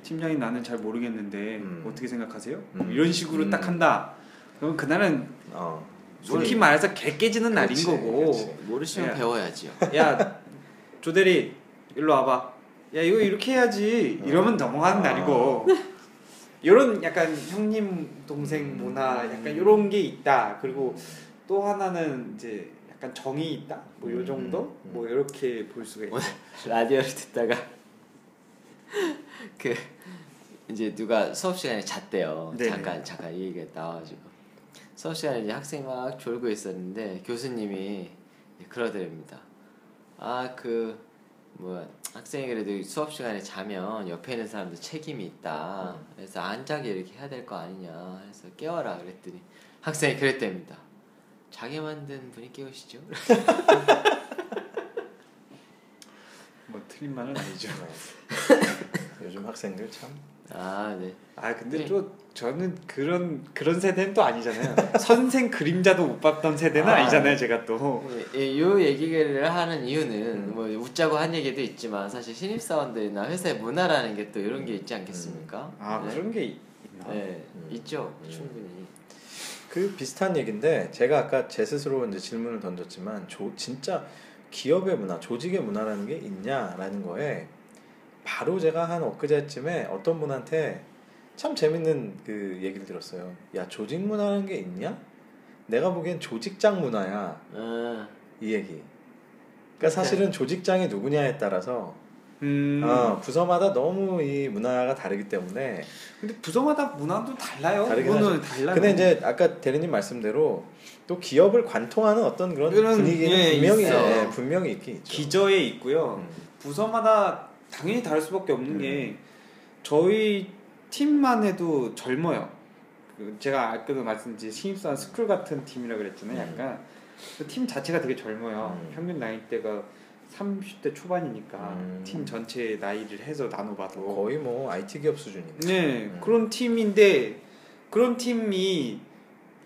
팀장이 나는 잘 모르겠는데 음. 어떻게 생각하세요? 음. 이런 식으로 음. 딱 한다. 그럼 그날은 어. 솔직히 말해서 개 깨지는 날인 그렇지, 거고. 그렇지. 모르시면 야. 배워야지요. 야 조대리 일로 와봐. 야 이거 이렇게 해야지. 이러면 넘어가는 아. 날이고. 이런 약간 형님 동생 문화 약간 이런 게 있다. 그리고 또 하나는 이제 약간 정이 있다. 뭐요 음, 정도 음. 뭐 이렇게 볼 수가 있어. 라디오를 듣다가 그 이제 누가 수업 시간에 잤대요. 네네. 잠깐 잠깐 이 얘기가 나와가지고 수업 시간에 이제 학생이 막 졸고 있었는데 교수님이 그러더랍니다. 아그 뭐 학생이 그래도 수업 시간에 자면 옆에 있는 사람도 책임이 있다. 그래서 안 자게 이렇게 해야 될 거 아니냐. 해서 깨워라 그랬더니 학생이 그랬답니다. 자게 만든 분이 깨우시죠. 뭐 틀린 말은 아니죠. 요즘 학생들 참. 아 네. 아 근데 네. 또 저는 그런 그런 세대는 또 아니잖아요. 선생 그림자도 못 봤던 세대는 아. 아. 니잖아요 제가 또. 예, 이 얘기를 하는 이유는 뭐 웃자고 한 얘기도 있지만 사실 신입 사원들이나 회사의 문화라는 게 또 이런 게 있지 않겠습니까? 아 네. 그런 게 있- 있나? 네, 음. 있죠 음. 충분히. 그 비슷한 얘기인데 제가 아까 제 스스로 이제 질문을 던졌지만 조, 진짜 기업의 문화, 조직의 문화라는 게 있냐라는 거에 바로 제가 한 엊그제쯤에 어떤 분한테 참 재밌는 그 얘기를 들었어요. 야 조직 문화라는 게 있냐? 내가 보기엔 조직장 문화야 아, 이 얘기. 그러니까 사실은 조직장이 누구냐에 따라서 음. 어, 부서마다 너무 이 문화가 다르기 때문에 근데 부서마다 문화도 달라요. 다르긴 달라요. 근데 이제 아까 대리님 말씀대로 또 기업을 관통하는 어떤 그런 분위기는 예, 분명히. 예, 분명히 있긴 있죠. 기저에 있고요. 음. 부서마다 당연히 다를 수밖에 없는 음. 게 저희 팀만 해도 젊어요. 그 제가 아까도 말씀드린 신입사원 school 같은 팀이라 그랬잖아요. 음. 약간 그 팀 자체가 되게 젊어요. 음. 평균 나이대가 30대 초반이니까 음. 팀 전체 나이를 해서 나눠봐도 거의 뭐 IT 기업 수준이네. 네 음. 그런 팀인데 그런 팀이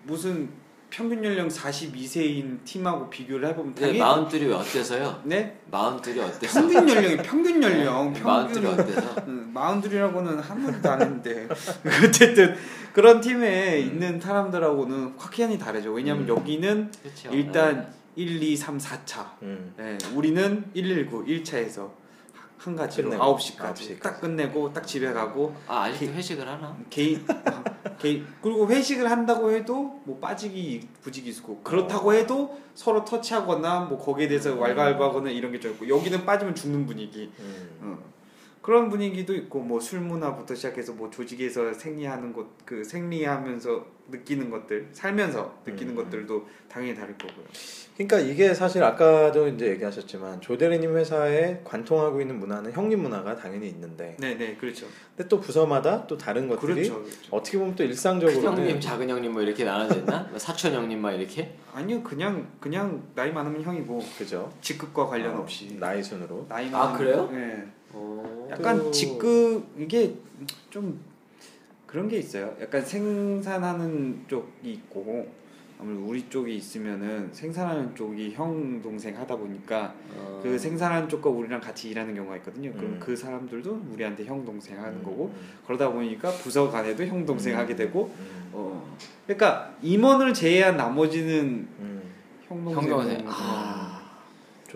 무슨 평균 연령 42세인 팀하고 비교를 해보면 근데 당연히 마흔둘이 어때서요? 네 마흔둘이 어때서? 평균 연령이 평균 연령 마흔둘이 평균 어때서? 음, 마흔둘이라고는 한 번도 안 했는데 어쨌든 그런 팀에 있는 사람들하고는 확연히 다르죠 왜냐하면 음. 여기는 그렇죠. 일단 1, 2, 3, 4차 음. 네, 우리는 119 1차에서 한 가지로 끝내고, 9시까지 9시까지. 딱 끝내고 딱 집에 가고 아 아직도 회식을 하나? 개인 어, 개인 그리고 회식을 한다고 해도 뭐 빠지기 부지기 수고 그렇다고 어. 해도 서로 터치하거나 뭐 거기에 대해서 왈가왈부하거나 이런 게 좀 있고 여기는 빠지면 죽는 분위기 음. 어. 그런 분위기도 있고 뭐 술 문화부터 시작해서 뭐 조직에서 생리하는 것 그 생리하면서 느끼는 것들 살면서 느끼는 음. 것들도 당연히 다를 거고요. 그러니까 이게 사실 아까도 이제 얘기하셨지만 조대리님 회사에 관통하고 있는 문화는 형님 문화가 당연히 있는데 네네 그렇죠. 근데 또 부서마다 또 다른 것들이 그렇죠. 그렇죠. 어떻게 보면 또큰 일상적으로 형님, 작은 형님 뭐 이렇게 나눠져 있나? 뭐 사촌 형님 막 이렇게? 아니요 그냥 그냥 나이 많으면 형이고 그죠? 직급과 관련 어, 없이 나이 순으로 나이 아, 많으면- 그래요? 네. 어. 약간 또- 직급 이게 좀 그런 게 있어요. 약간 생산하는 쪽이 있고 아무래도 우리 쪽이 있으면은 생산하는 쪽이 형 동생 하다 보니까 어. 그 생산하는 쪽과 우리랑 같이 일하는 경우가 있거든요. 그럼 음. 그 사람들도 우리한테 형 동생 하는 음, 거고 음, 그러다 보니까 부서 간에도 형 동생 음, 하게 되고 음, 어 그러니까 임원을 제외한 나머지는 음. 형형 동생 동생. 아.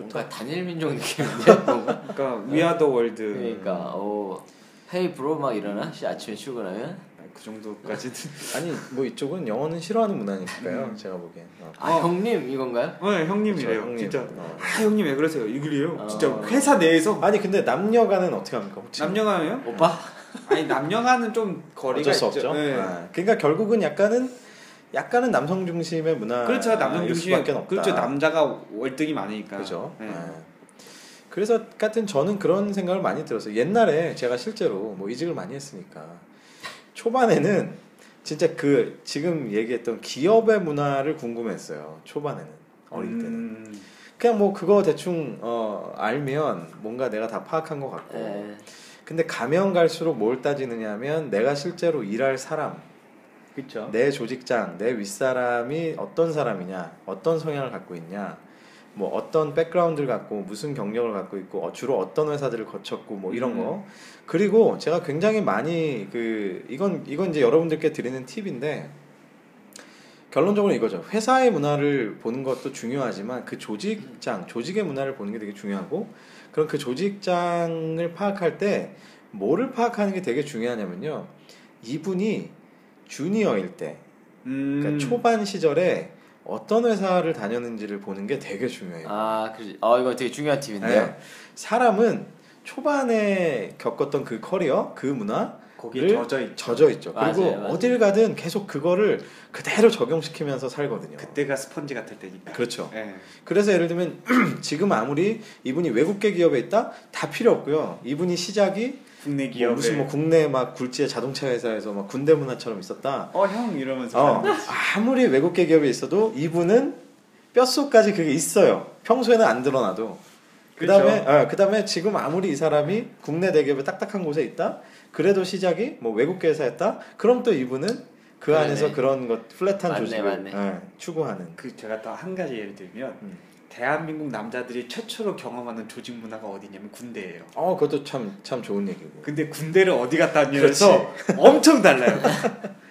좋다. 뭔가 단일 민족 느낌인데 뭔가. 그러니까 위아더 월드 그러니까 어 헤이 브로 막 일어나? 씨 아침에 출근하면? 그 정도까지는 아니 뭐 이쪽은 영어는 싫어하는 문화니까요. 음. 제가 보기엔. 어. 아 어. 형님 이건가요? 네, 형님이래요. 형님. 진짜. 어. 아 형님 왜 그러세요? 이글이에요. 어. 진짜 회사 내에서 아니 근데 남녀간은 어떻게 합니까? 혹시? 남녀간이요? 오빠? 아니 남녀간은 좀 거리가 어쩔 수 있죠. 없죠. 네. 아, 그러니까 결국은 약간은 약간은 남성 중심의 문화. 그렇죠. 남성 수밖에 없다. 그렇죠. 남자가 월등히 많으니까. 그죠. 네. 아. 그래서 같은 저는 그런 생각을 많이 들었어요. 옛날에 제가 실제로 뭐 이직을 많이 했으니까 초반에는 진짜 그 지금 얘기했던 기업의 문화를 궁금했어요. 초반에는 어릴 때는. 음, 그냥 뭐 그거 대충 어, 알면 뭔가 내가 다 파악한 것 같고. 예. 근데 가면 갈수록 뭘 따지느냐면 내가 실제로 일할 사람, 그렇죠. 내 조직장, 내 윗사람이 어떤 사람이냐, 어떤 성향을 갖고 있냐, 뭐 어떤 백그라운드를 갖고 무슨 경력을 갖고 있고 어, 주로 어떤 회사들을 거쳤고 뭐 이런 음. 거. 그리고 제가 굉장히 많이 그 이건 이건 이제 여러분들께 드리는 팁인데 결론적으로 이거죠. 회사의 문화를 보는 것도 중요하지만 그 조직장, 조직의 문화를 보는 게 되게 중요하고 그럼 그 조직장을 파악할 때 뭐를 파악하는 게 되게 중요하냐면요. 이분이 주니어일 때, 음, 그러니까 초반 시절에 어떤 회사를 다녔는지를 보는 게 되게 중요해요. 아, 그, 어 이거 되게 중요한 팁인데요. 네. 사람은 초반에 겪었던 그 커리어, 그 문화, 거기에 를 젖어 있. 젖어 있죠. 맞아요, 그리고 맞아요. 어딜 가든 계속 그거를 그대로 적용시키면서 살거든요. 그때가 스펀지 같을 때니까. 그렇죠. 예. 그래서 예를 들면 지금 아무리 이분이 외국계 기업에 있다 다 필요 없고요. 이분이 시작이 국내 뭐 기업에 무슨 뭐 국내 막 굴지의 자동차 회사에서 막 군대 문화처럼 있었다. 어 형 이러면서 어. 아무리 외국계 기업에 있어도 이분은 뼛속까지 그게 있어요. 평소에는 안 드러나도. 그다음에 어, 그다음에 지금 아무리 이 사람이 국내 대기업에 딱딱한 곳에 있다. 그래도 시작이 뭐 외국계 회사였다. 그럼 또 이분은 그 그러네. 안에서 그런 것 플랫한 맞네, 조직을 맞네. 예, 추구하는. 그 제가 또 한 가지 예를 들면 음. 대한민국 남자들이 최초로 경험하는 조직 문화가 어디냐면 군대예요. 어, 그것도 참 참 좋은 얘기고. 근데 군대를 어디 갔다 왔냐면서 엄청 달라요.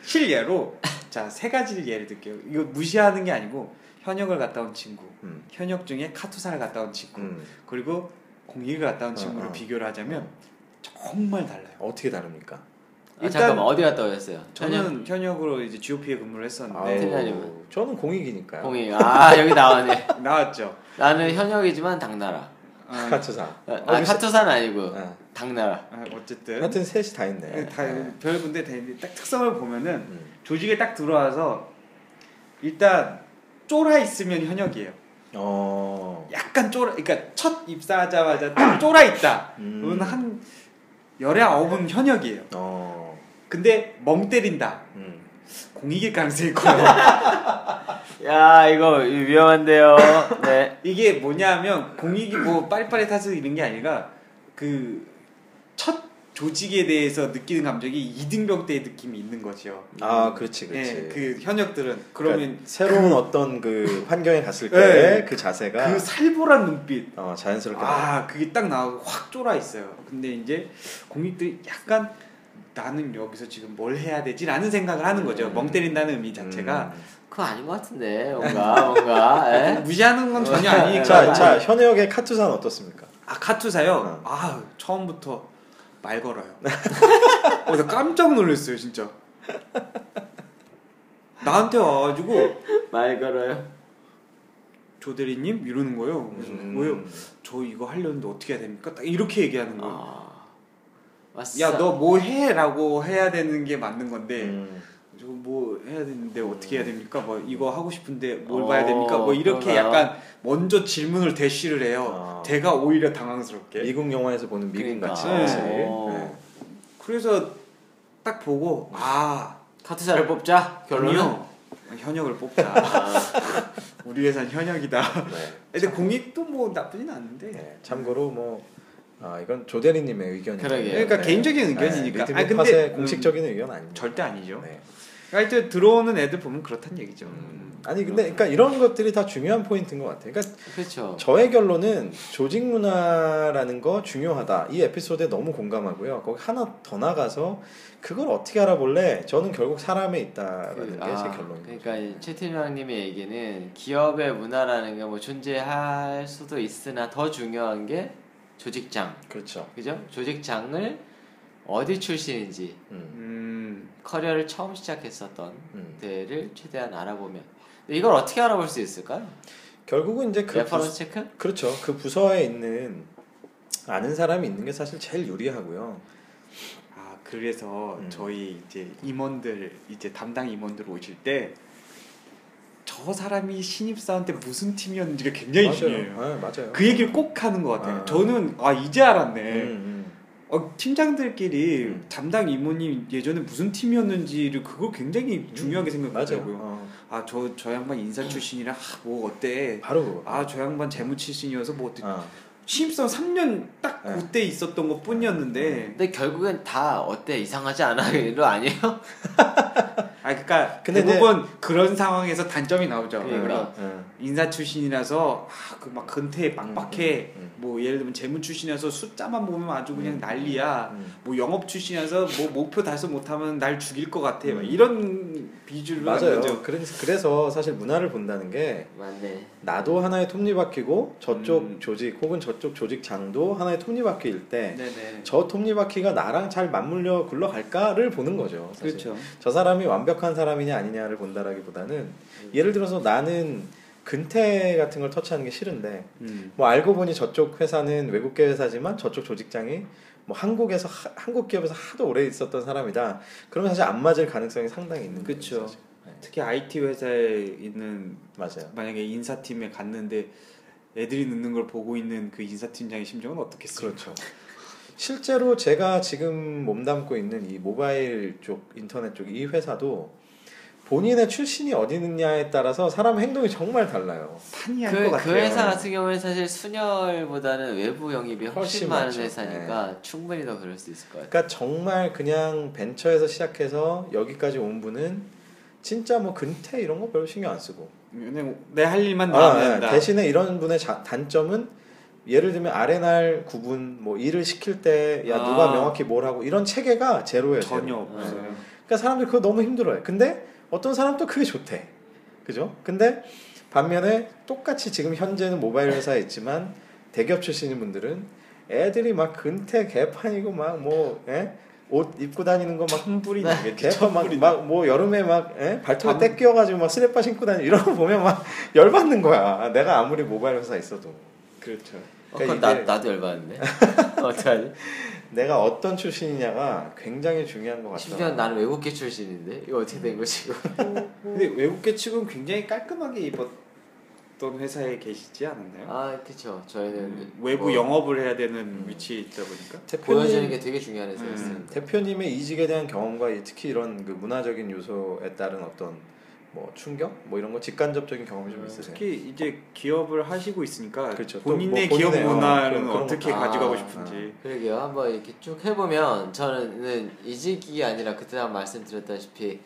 실예로 자 세 가지를 예를 들게요. 이거 무시하는 게 아니고 현역을 갔다 온 친구, 음. 현역 중에 카투사를 갔다 온 친구, 음. 그리고 공익을 갔다 온 어, 친구를 어. 비교를 하자면 정말 달라요. 어떻게 다릅니까? 아, 일단 잠깐만 어디 갔다 오셨어요? 저는 현역으로 이제 GOP에 근무를 했었는데 아우, 팀장님은? 저는 공익이니까요. 공이 아 여기 나왔네. 나왔죠. 나는 현역이지만 당나라. 아, 카트사. 아, 어, 카투사는 아니고 어. 당나라. 아, 어쨌든 하여튼 셋이 다 있네. 다 네. 별 군데 다 있는데 딱 특성을 보면은 음. 조직에 딱 들어와서 일단 쫄아 있으면 현역이에요. 어. 약간 쫄아, 그러니까 첫 입사하자마자 딱 쫄아 있다. 음. 한 열에 아홉은 현역이에요. 어. 근데 멍 때린다. 음. 공익일 가능성이 커요. 야 이거 위험한데요. 네. 이게 뭐냐면 공익이 뭐 빠릿빠릿해서 이런 게 아니라 그 첫 조직에 대해서 느끼는 감정이 이등병 때의 느낌이 있는 거죠. 아, 그렇지, 그렇지. 예, 그 현역들은 그러면 그러면 새로운 어떤 그 환경에 갔을 때 네. 그 자세가 그 살벌한 눈빛 어, 자연스럽게 나와. 아 그게 딱 나오고 확 쫄아 있어요. 근데 이제 공익들이 약간 나는 여기서 지금 뭘 해야 되지라는 생각을 하는 거죠. 음. 멍 때린다는 의미 자체가 음. 그거 아닌 것 같은데 뭔가 뭔가. 에? 무시하는 건 전혀 아니니까. 자, 자, 현역의 카투사는 어떻습니까? 아 카투사요. 어. 아 처음부터 말 걸어요. 어, 나 깜짝 놀랐어요 진짜. 나한테 와가지고 말 걸어요. 조 대리님 이러는 거예요. 그래서 음. 뭐요? 저 이거 하려는데 어떻게 해야 됩니까? 딱 이렇게 얘기하는 거예요. 아. 야 너 뭐 해라고 해야 되는 게 맞는 건데 음. 저뭐 해야 되는데 어떻게 해야 됩니까? 뭐 이거 하고 싶은데 뭘 어, 봐야 됩니까? 뭐 이렇게 그런가요? 약간 먼저 질문을 대쉬를 해요. 어. 제가 오히려 당황스럽게. 미국 영화에서 보는 미국 같이. 그러니까. 그렇지. 어. 네. 그래서 딱 보고 아 카투사를 뽑자. 결론은. 아니요. 현역을 뽑자. 우리 회사는 현역이다. 네. 근데 공익도 뭐 나쁘진 않은데. 네. 참고로 뭐 아, 이건 조 대리님의 의견이에요. 그러게요. 그러니까 개인적인 의견이니까. 네, 리트빅 근데, 음, 공식적인 의견 아닙니다. 절대 아니죠. 네. 그러니까 하여튼 들어오는 애들 보면 그렇다는 얘기죠. 음. 아니 근데 그러니까 이런 것들이 다 중요한 포인트인 것 같아요. 그러니까 그렇죠. 저의 결론은 조직 문화라는 거 중요하다. 이 에피소드에 너무 공감하고요. 거기 하나 더 나가서 그걸 어떻게 알아볼래? 저는 결국 사람에 있다라는 그, 게제 아, 결론입니다. 그러니까 최팀장님의 얘기는 기업의 문화라는 게 뭐 존재할 수도 있으나 더 중요한 게 조직장, 그렇죠. 그죠? 조직장을 어디 출신인지 음, 음. 커리어를 처음 시작했었던 음. 데를 최대한 알아보면 이걸 어떻게 알아볼 수 있을까요? 결국은 이제 그 reference 부, 체크? 그렇죠. 그 부서에 있는 아는 사람이 있는 게 사실 제일 유리하고요. 아 그래서 음. 저희 이제 임원들 이제 담당 임원들 오실 때 저 사람이 신입사원 때 무슨 팀이었는지가 굉장히 맞아요. 중요해요. 네, 맞아요. 그 얘기를 꼭 하는 것 같아요. 아. 저는 아 이제 알았네. 음, 음. 어, 팀장들끼리 음. 담당 이모님 예전에 무슨 팀이었는지를 그걸 굉장히 중요하게 맞아요. 생각하더라고요. 어, 아저 저 양반 인사 출신이라 아, 뭐 어때? 바로 그거. 아저 양반 재무 출신이어서 뭐 어때? 어. 신입사원 3년 딱 네. 그때 있었던 것 뿐이었는데 근데 결국엔 다 어때 이상하지 않아 이거 아니에요? 아 그러니까 근데 대부분 그런 상황에서 단점이 나오죠. 그러니까. 그러니까 어. 인사 출신이라서 아, 그 막 근태 빡빡해. 음, 음, 뭐 예를 들면 재무 출신이라서 숫자만 보면 아주 그냥 난리야. 음. 뭐 영업 출신이라서 뭐 목표 달성 못하면 날 죽일 것 같아. 막 음. 이런 비주를 맞아요. 거죠. 그래서, 그래서 사실 문화를 본다는 게 맞네. 나도 하나의 톱니바퀴고 저쪽 음. 조직 혹은 저쪽 조직장도 하나의 톱니바퀴일 때. 저 톱니바퀴가 나랑 잘 맞물려 굴러갈까를 보는 거죠. 사실. 그렇죠. 저 사람이 완벽 한 사람이냐 아니냐를 본다라기보다는 예를 들어서 나는 근태 같은 걸 터치하는 게 싫은데 음. 뭐 알고 보니 저쪽 회사는 외국계 회사지만 저쪽 조직장이 뭐 한국에서 하- 한국 기업에서 하도 오래 있었던 사람이다. 그러면 사실 안 맞을 가능성이 상당히 있는 거죠. 네, 특히 IT 회사에 있는 맞아요. 만약에 인사팀에 갔는데 애들이 늦는 걸 보고 있는 그 인사팀장의 심정은 어떻겠어요? 그렇죠. 실제로 제가 지금 몸담고 있는 이 모바일 쪽 인터넷 쪽 이 회사도 본인의 출신이 어디 있느냐에 따라서 사람 행동이 정말 달라요. 판이할 것 그, 같아요. 그 회사 같은 경우는 사실 순혈보다는 외부 영입이 훨씬, 훨씬 많은 많죠. 회사니까 충분히 더 그럴 수 있을 것 같아요. 그러니까 정말 그냥 벤처에서 시작해서 여기까지 온 분은 진짜 뭐 근태 이런 거 별로 신경 안 쓰고 그냥 내할 일만 아, 네. 된다. 대신에 이런 분의 자- 단점은 예를 들면 아레날 구분 뭐 일을 시킬 때 야 누가 아. 명확히 뭘 하고 이런 체계가 제로예요. 제로. 전혀 없어요. 그러니까 사람들이 그거 너무 힘들어해. 근데 어떤 사람 또 그게 좋대. 그죠? 근데 반면에 똑같이 지금 현재는 모바일 회사에 있지만 대기업 출신인 분들은 애들이 막 근태 개판이고 막뭐 옷 입고 다니는 거막 천불이 네. 나겠죠. 개판 막막 뭐 여름에 막 예? 발톱에 감- 때 끼워가지고 막 스레빠 신고 다니는 이런 거 보면 막 열받는 거야. 내가 아무리 모바일 회사 에 있어도 그렇죠. 어, 그러니까 그건 나, 나도 열받는데. 어떡하지? 내가 어떤 출신이냐가 굉장히 중요한 것 같아. 심지어 나는 외국계 출신인데 이거 어떻게 된 거지 이거? 근데 외국계 측은 굉장히 깔끔하게 입었던 회사에 계시지 않았나요? 아 그쵸 저희는 음, 외부 뭐 영업을 해야 되는 위치에 있다 보니까 보여주는 게 되게 중요한 회사였어요. 음, 대표님의 이직에 대한 경험과 이- 특히 이런 그 문화적인 요소에 따른 어떤 뭐 충격 뭐 이런 거 직간접적인 경험이 좀 있으세요? 특히 이제 기업을 하시고 있으니까 그렇죠. 또 본인의 뭐 기업 어, 문화는 어 떻게 거. 가져가고 아, 싶은지 그러게요. 한번 이렇게 쭉 해보면 저는 이직이 아니라 그때 한번 말씀드렸다시피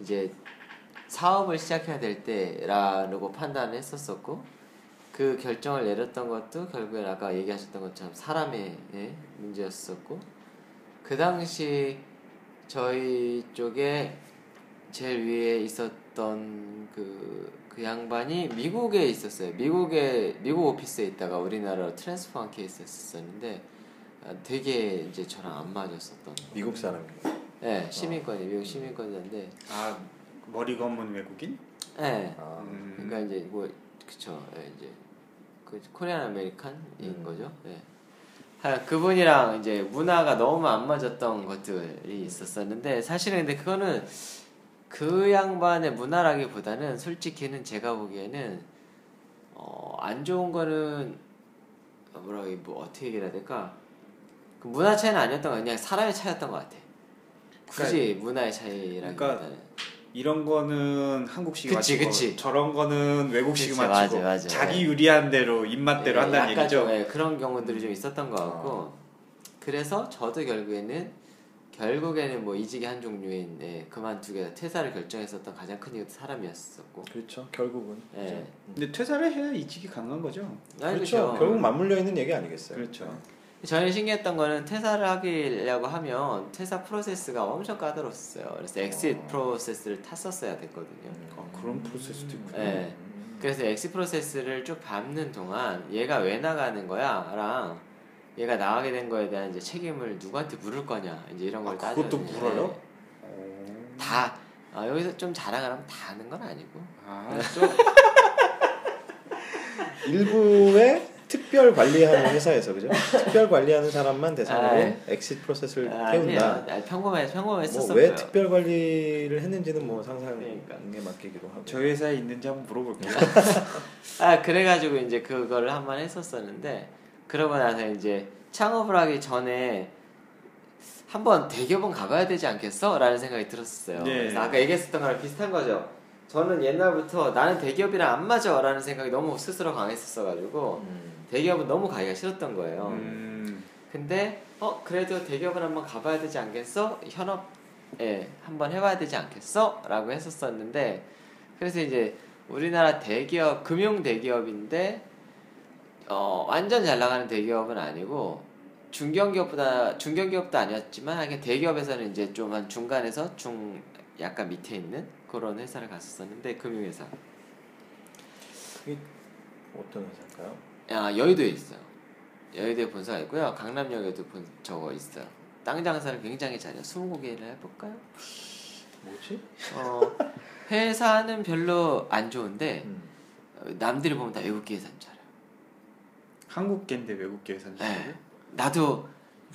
이제 사업을 시작해야 될 때라고 판단을 했었었고 그 결정을 내렸던 것도 결국엔 아까 얘기하셨던 것처럼 사람의 예, 문제였었고 그 당시 저희 쪽에 제일 위에 있었 던 그, 그 양반이 미국에 있었어요. 미국에 미국 오피스에 있다가 우리나라로 트랜스퍼한 케이스였었는데 아, 되게 이제 저랑 안 맞았었던. 미국 사람이에요. 네, 시민권이 미국 시민권이었는데, 아 머리 검은 외국인? 네. 아, 음. 그러니까 이제 뭐 그쵸, 예, 이제 그 Korean American인 음. 거죠. 예. 하여간 그분이랑 이제 문화가 너무 안 맞았던 것들이 있었었는데 사실은 근데 그거는 그 양반의 문화라기보다는 솔직히는 제가 보기에는 어, 안 좋은 거는 어, 뭐라고 이- 뭐 어떻게 얘기를 해야 될까? 그 문화 차이는 아니었던 거 그냥 사람의 차이였던 것 같아. 굳이 문화의 차이라기보다는 이런 거는 한국식이 그치, 맞추고 그치. 저런 거는 외국식이 맞추고 맞아, 맞아. 자기 유리한 대로 입맛대로 예, 한다는 얘기죠. 좀, 예, 그런 경우들이 좀 있었던 것 같고 그래서 저도 결국에는 결국에는 뭐 이직의 한 종류인 예, 그만두게 퇴사를 결정했었던 가장 큰 이유도 사람이었었고 그렇죠. 결국은. 예. 근데 퇴사를 해야 이직이 가능한 거죠. 아니, 그렇죠. 그렇죠. 결국 맞물려 있는 얘기 아니겠어요? 그렇죠. 저는 신기했던 거는 퇴사를 하려고 하면 퇴사 프로세스가 엄청 까다로웠어요. 그래서 exit 어. 프로세스를 탔었어야 됐거든요. 아, 그런 프로세스도 있구나. 예. 그래서 엑시 프로세스를 쭉 밟는 동안 얘가 왜 나가는 거야랑 얘가 나가게 된 거에 대한 이제 책임을 누구한테 물을 거냐 이제 이런 걸 아, 따져. 그것도 물어요? 다 아, 여기서 좀 자랑을 하면 다 하는 건 아니고. 아, 좀 일부의 특별 관리하는 회사에서 그죠? 특별 관리하는 사람만 대상으로. exit 프로세스를 아, 태운다. 아, 평범해 평범했었어요. 뭐왜 특별 관리를 했는지는 뭐 상상에 그러니까. 맡기기로 하고. 저희 회사에 있는지 한번 물어볼게요. 아 그래가지고 이제 그거를 한번 했었었는데 그러고 나서 이제 창업을 하기 전에 한번 대기업은 가봐야 되지 않겠어? 라는 생각이 들었었어요. 네. 그래서 아까 얘기했었던 거랑 비슷한 거죠. 저는 옛날부터 나는 대기업이랑 안 맞아 라는 생각이 너무 스스로 강했었어가지고 음. 대기업은 너무 가기가 싫었던 거예요. 음. 근데 어 그래도 대기업은 한번 가봐야 되지 않겠어? 현업에 한번 해봐야 되지 않겠어? 라고 했었었는데 그래서 이제 우리나라 대기업 금융 대기업인데 어 완전 잘 나가는 대기업은 아니고 중견기업보다 중견기업도 아니었지만 그냥 대기업에서는 이제 좀 한 중간에서 중 약간 밑에 있는 그런 회사를 갔었었는데 금융회사 그게 어떤 회사일까요? 아 여의도에 있어요. 여의도에 본사가 있고요. 강남역에도 본 저거 있어요. 땅 장사를 굉장히 잘해요. 스무고개를 해볼까요? 뭐지? 어 회사는 별로 안 좋은데 음. 어, 남들이 보면 다 외국 계산 잘해요. 한국계인데 외국계 산지. 네. 나도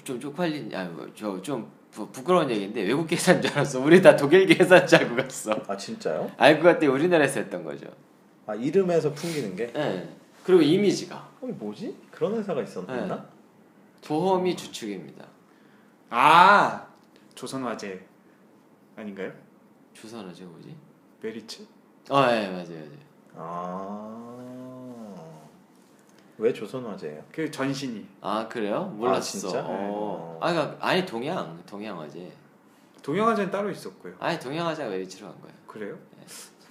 좀 쪽팔린 아저좀 부끄러운 얘기인데 외국 계산 줄 알았어. 우리 다 독일 계산 줄 알고 갔어. 아 진짜요? 알고 갔더니 우리나라에서 했던 거죠. 아 이름에서 풍기는 게? 네. 그리고 이미지가 어 뭐지? 그런 회사가 있었나? 네. 보험이 주축입니다. 아 조선화재 아닌가요? 주선하죠 뭐지? 메리츠? 어, 예, 맞아요, 맞아요. 아. 왜 조선화재예요? 그 전신이 아 그래요? 몰랐어. 진짜? 어. 네. 아, 그러니까 아니 동양, 동양화재. 동양화재는 따로 있었고요. 아니 동양화재가 메리츠로 간 거예요. 그래요?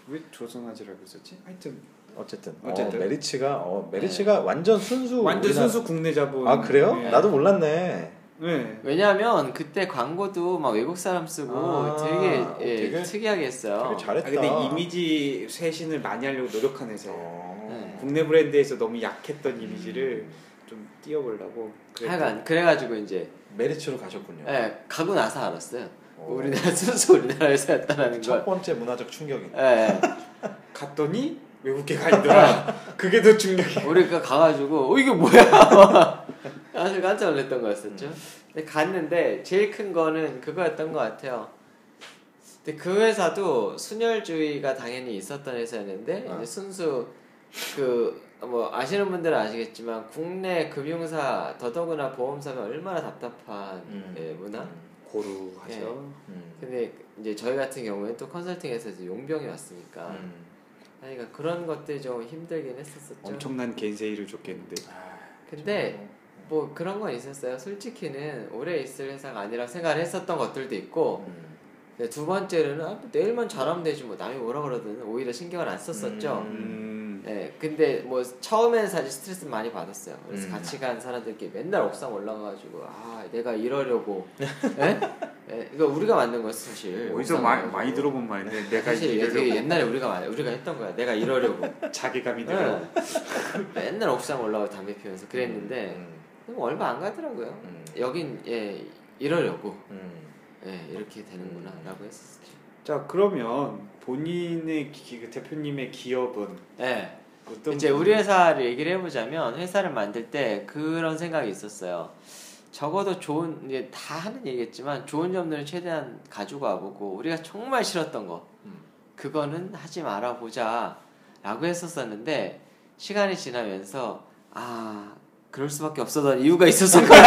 왜 조선화재라고 했었지? 하여튼 어쨌든, 어쨌든. 어, 메리츠가 어, 메리츠가 완전 순수 완전 우리나라- 순수 국내 자본. 아 그래요? 네. 나도 몰랐네. 네. 왜냐하면 그때 광고도 막 외국 사람 쓰고 아, 되게, 어, 예, 되게- 특이하게 했어요. 되게 아, 잘했다. 근데 이미지 쇄신을 많이 하려고 노력한 회사예요. 어. 네. 국내 브랜드에서 너무 약했던 이미지를 좀 띄워보려고. 하여간 그래가지고 이제 메리츠로 가셨군요. 예, 가고 나서 알았어요. 어. 우리나라 순수 우리나라 회사였다라는 첫 걸. 번째 문화적 충격이. 예, 예. 갔더니 외국계 가 있더라. 그게 더 충격이. 우리가 가가지고 어 이게 뭐야? 사실 깜짝 놀랐던 거였었죠. 근데 갔는데 제일 큰 거는 그거였던 것 같아요. 근데 그 회사도 순혈주의가 당연히 있었던 회사였는데 아. 순수 그 뭐 아시는 분들은 아시겠지만 국내 금융사 더더구나 보험사가 얼마나 답답한 음. 예, 문화. 음. 고루하죠. 음. 근데 이제 저희 같은 경우에 또 컨설팅에서 이제 용병이 왔으니까 음. 그러니까 그런 것들이 좀 힘들긴 했었었죠. 엄청난 겐세이를 줬겠는데. 아, 근데 뭐 그런 건 있었어요. 솔직히는 오래 있을 회사가 아니라 생각을 했었던 것들도 있고 음. 두 번째로는 아, 뭐 내일만 잘하면 되지 뭐 남이 뭐라 그러든 오히려 신경을 안 썼었죠. 음. 음. 네, 근데 뭐 처음에는 사실 스트레스 많이 받았어요. 그래서 음. 같이 간 사람들끼리 맨날 옥상 올라가가지고 아 내가 이러려고, 예? 예, 이거 우리가 만든 거였어 사실. 어디서 많이. 많이 들어본 말인데 내가 사실 이러려고 옛날에 우리가 우리가 했던 거야. 내가 이러려고. 자괴감이 들어. 네. 맨날 옥상 올라가 담배 피우면서 그랬는데 음. 뭐 얼마 안 가더라고요. 음. 여긴 예 이러려고 음. 예 이렇게 되는구나라고 했었죠. 자 그러면 본인의 기, 그 대표님의 기업은 예. 이제 우리 회사를 얘기를 해보자면 회사를 만들 때 그런 생각이 있었어요. 적어도 좋은 이제 다 하는 얘기겠지만 좋은 점들은 최대한 가지고 와보고 우리가 정말 싫었던 거 음. 그거는 하지 말아 보자라고 했었었는데 시간이 지나면서 아 그럴 수밖에 없었던 이유가 있었을 거야.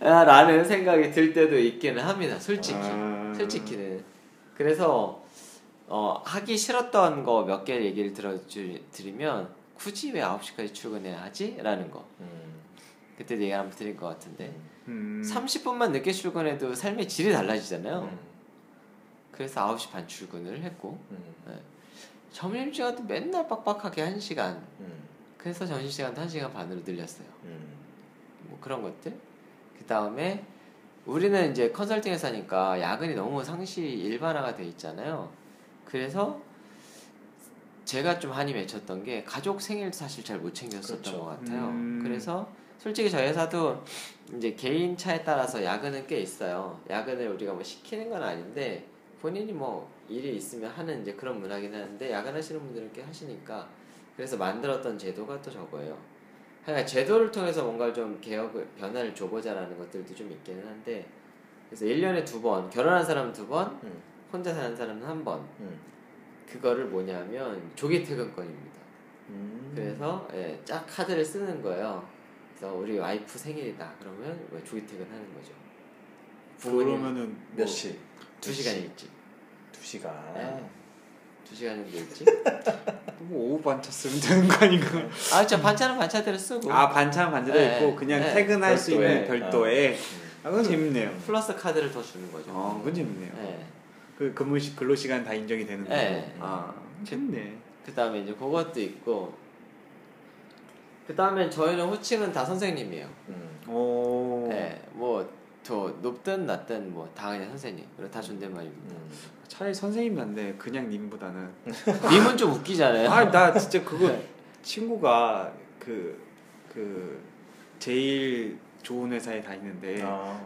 아, 라는 생각이 들 때도 있기는 합니다. 솔직히. 아. 솔직히는. 그래서 어, 하기 싫었던 거 몇 개 얘기를 들어드리면 굳이 왜 9시까지 출근해야 하지? 라는 거. 음. 그때 얘기 한번 드릴 것 같은데. 음. 30분만 늦게 출근해도 삶의 질이 달라지잖아요. 음. 그래서 9시 반 출근을 했고 음. 점심시간도 맨날 빡빡하게 1시간. 음. 그래서 점심시간도 1시간 반으로 늘렸어요. 음. 뭐 그런 것들. 그 다음에 우리는 이제 컨설팅 회사니까 야근이 너무 상시 일반화가 돼 있잖아요. 그래서 제가 좀 한이 맺혔던 게 가족 생일도 사실 잘 못 챙겼었던 그렇죠. 것 같아요. 음. 그래서 솔직히 저희 회사도 이제 개인 차에 따라서 야근은 꽤 있어요. 야근을 우리가 뭐 시키는 건 아닌데 본인이 뭐 일이 있으면 하는 이제 그런 문화긴 하는데 야근하시는 분들은 꽤 하시니까 그래서 만들었던 제도가 또 저거예요. 그러니까 제도를 통해서 뭔가 좀 개혁을 변화를 줘보자라는 것들도 좀 있기는 한데 그래서 1년에 두 번 결혼한 사람은 두 번, 음. 혼자 사는 사람은 한 번. 음. 그거를 뭐냐면 조기 퇴근권입니다. 음. 그래서 예, 짝 카드를 쓰는 거예요. 그래서 우리 와이프 생일이다 그러면 뭐 조기 퇴근하는 거죠. 그러면은 몇뭐 시? 두 시간 일찍. 두 시간. 네. 두 시간 정도 일찍. 뭐 오후 반차 쓰면 되는 거 아닌가? 아, 진짜 반찬은 반찬대로 쓰고. 아 반찬 반대로 네. 있고 그냥 네. 퇴근할 수 별도에. 있는 별도에. 아 그건 재밌네요. 플러스 카드를 더 주는 거죠. 아 그건 재밌네요. 네. 그 근무 시 근로 시간 다 인정이 되는 거. 네. 아 재밌네. 그 다음에 이제 그것도 있고. 그 다음에 저희는 호칭은 다 선생님이에요. 음. 오. 네, 뭐더 높든 낮든 뭐 다 그냥 선생님. 그리고 다 존댓말입니다. 음. 차라리 선생님 낫네. 그냥 님보다는. 님은 좀 웃기잖아요. 아 나 진짜 그거 네. 친구가 그그 제일 좋은 회사에 다니는데 아.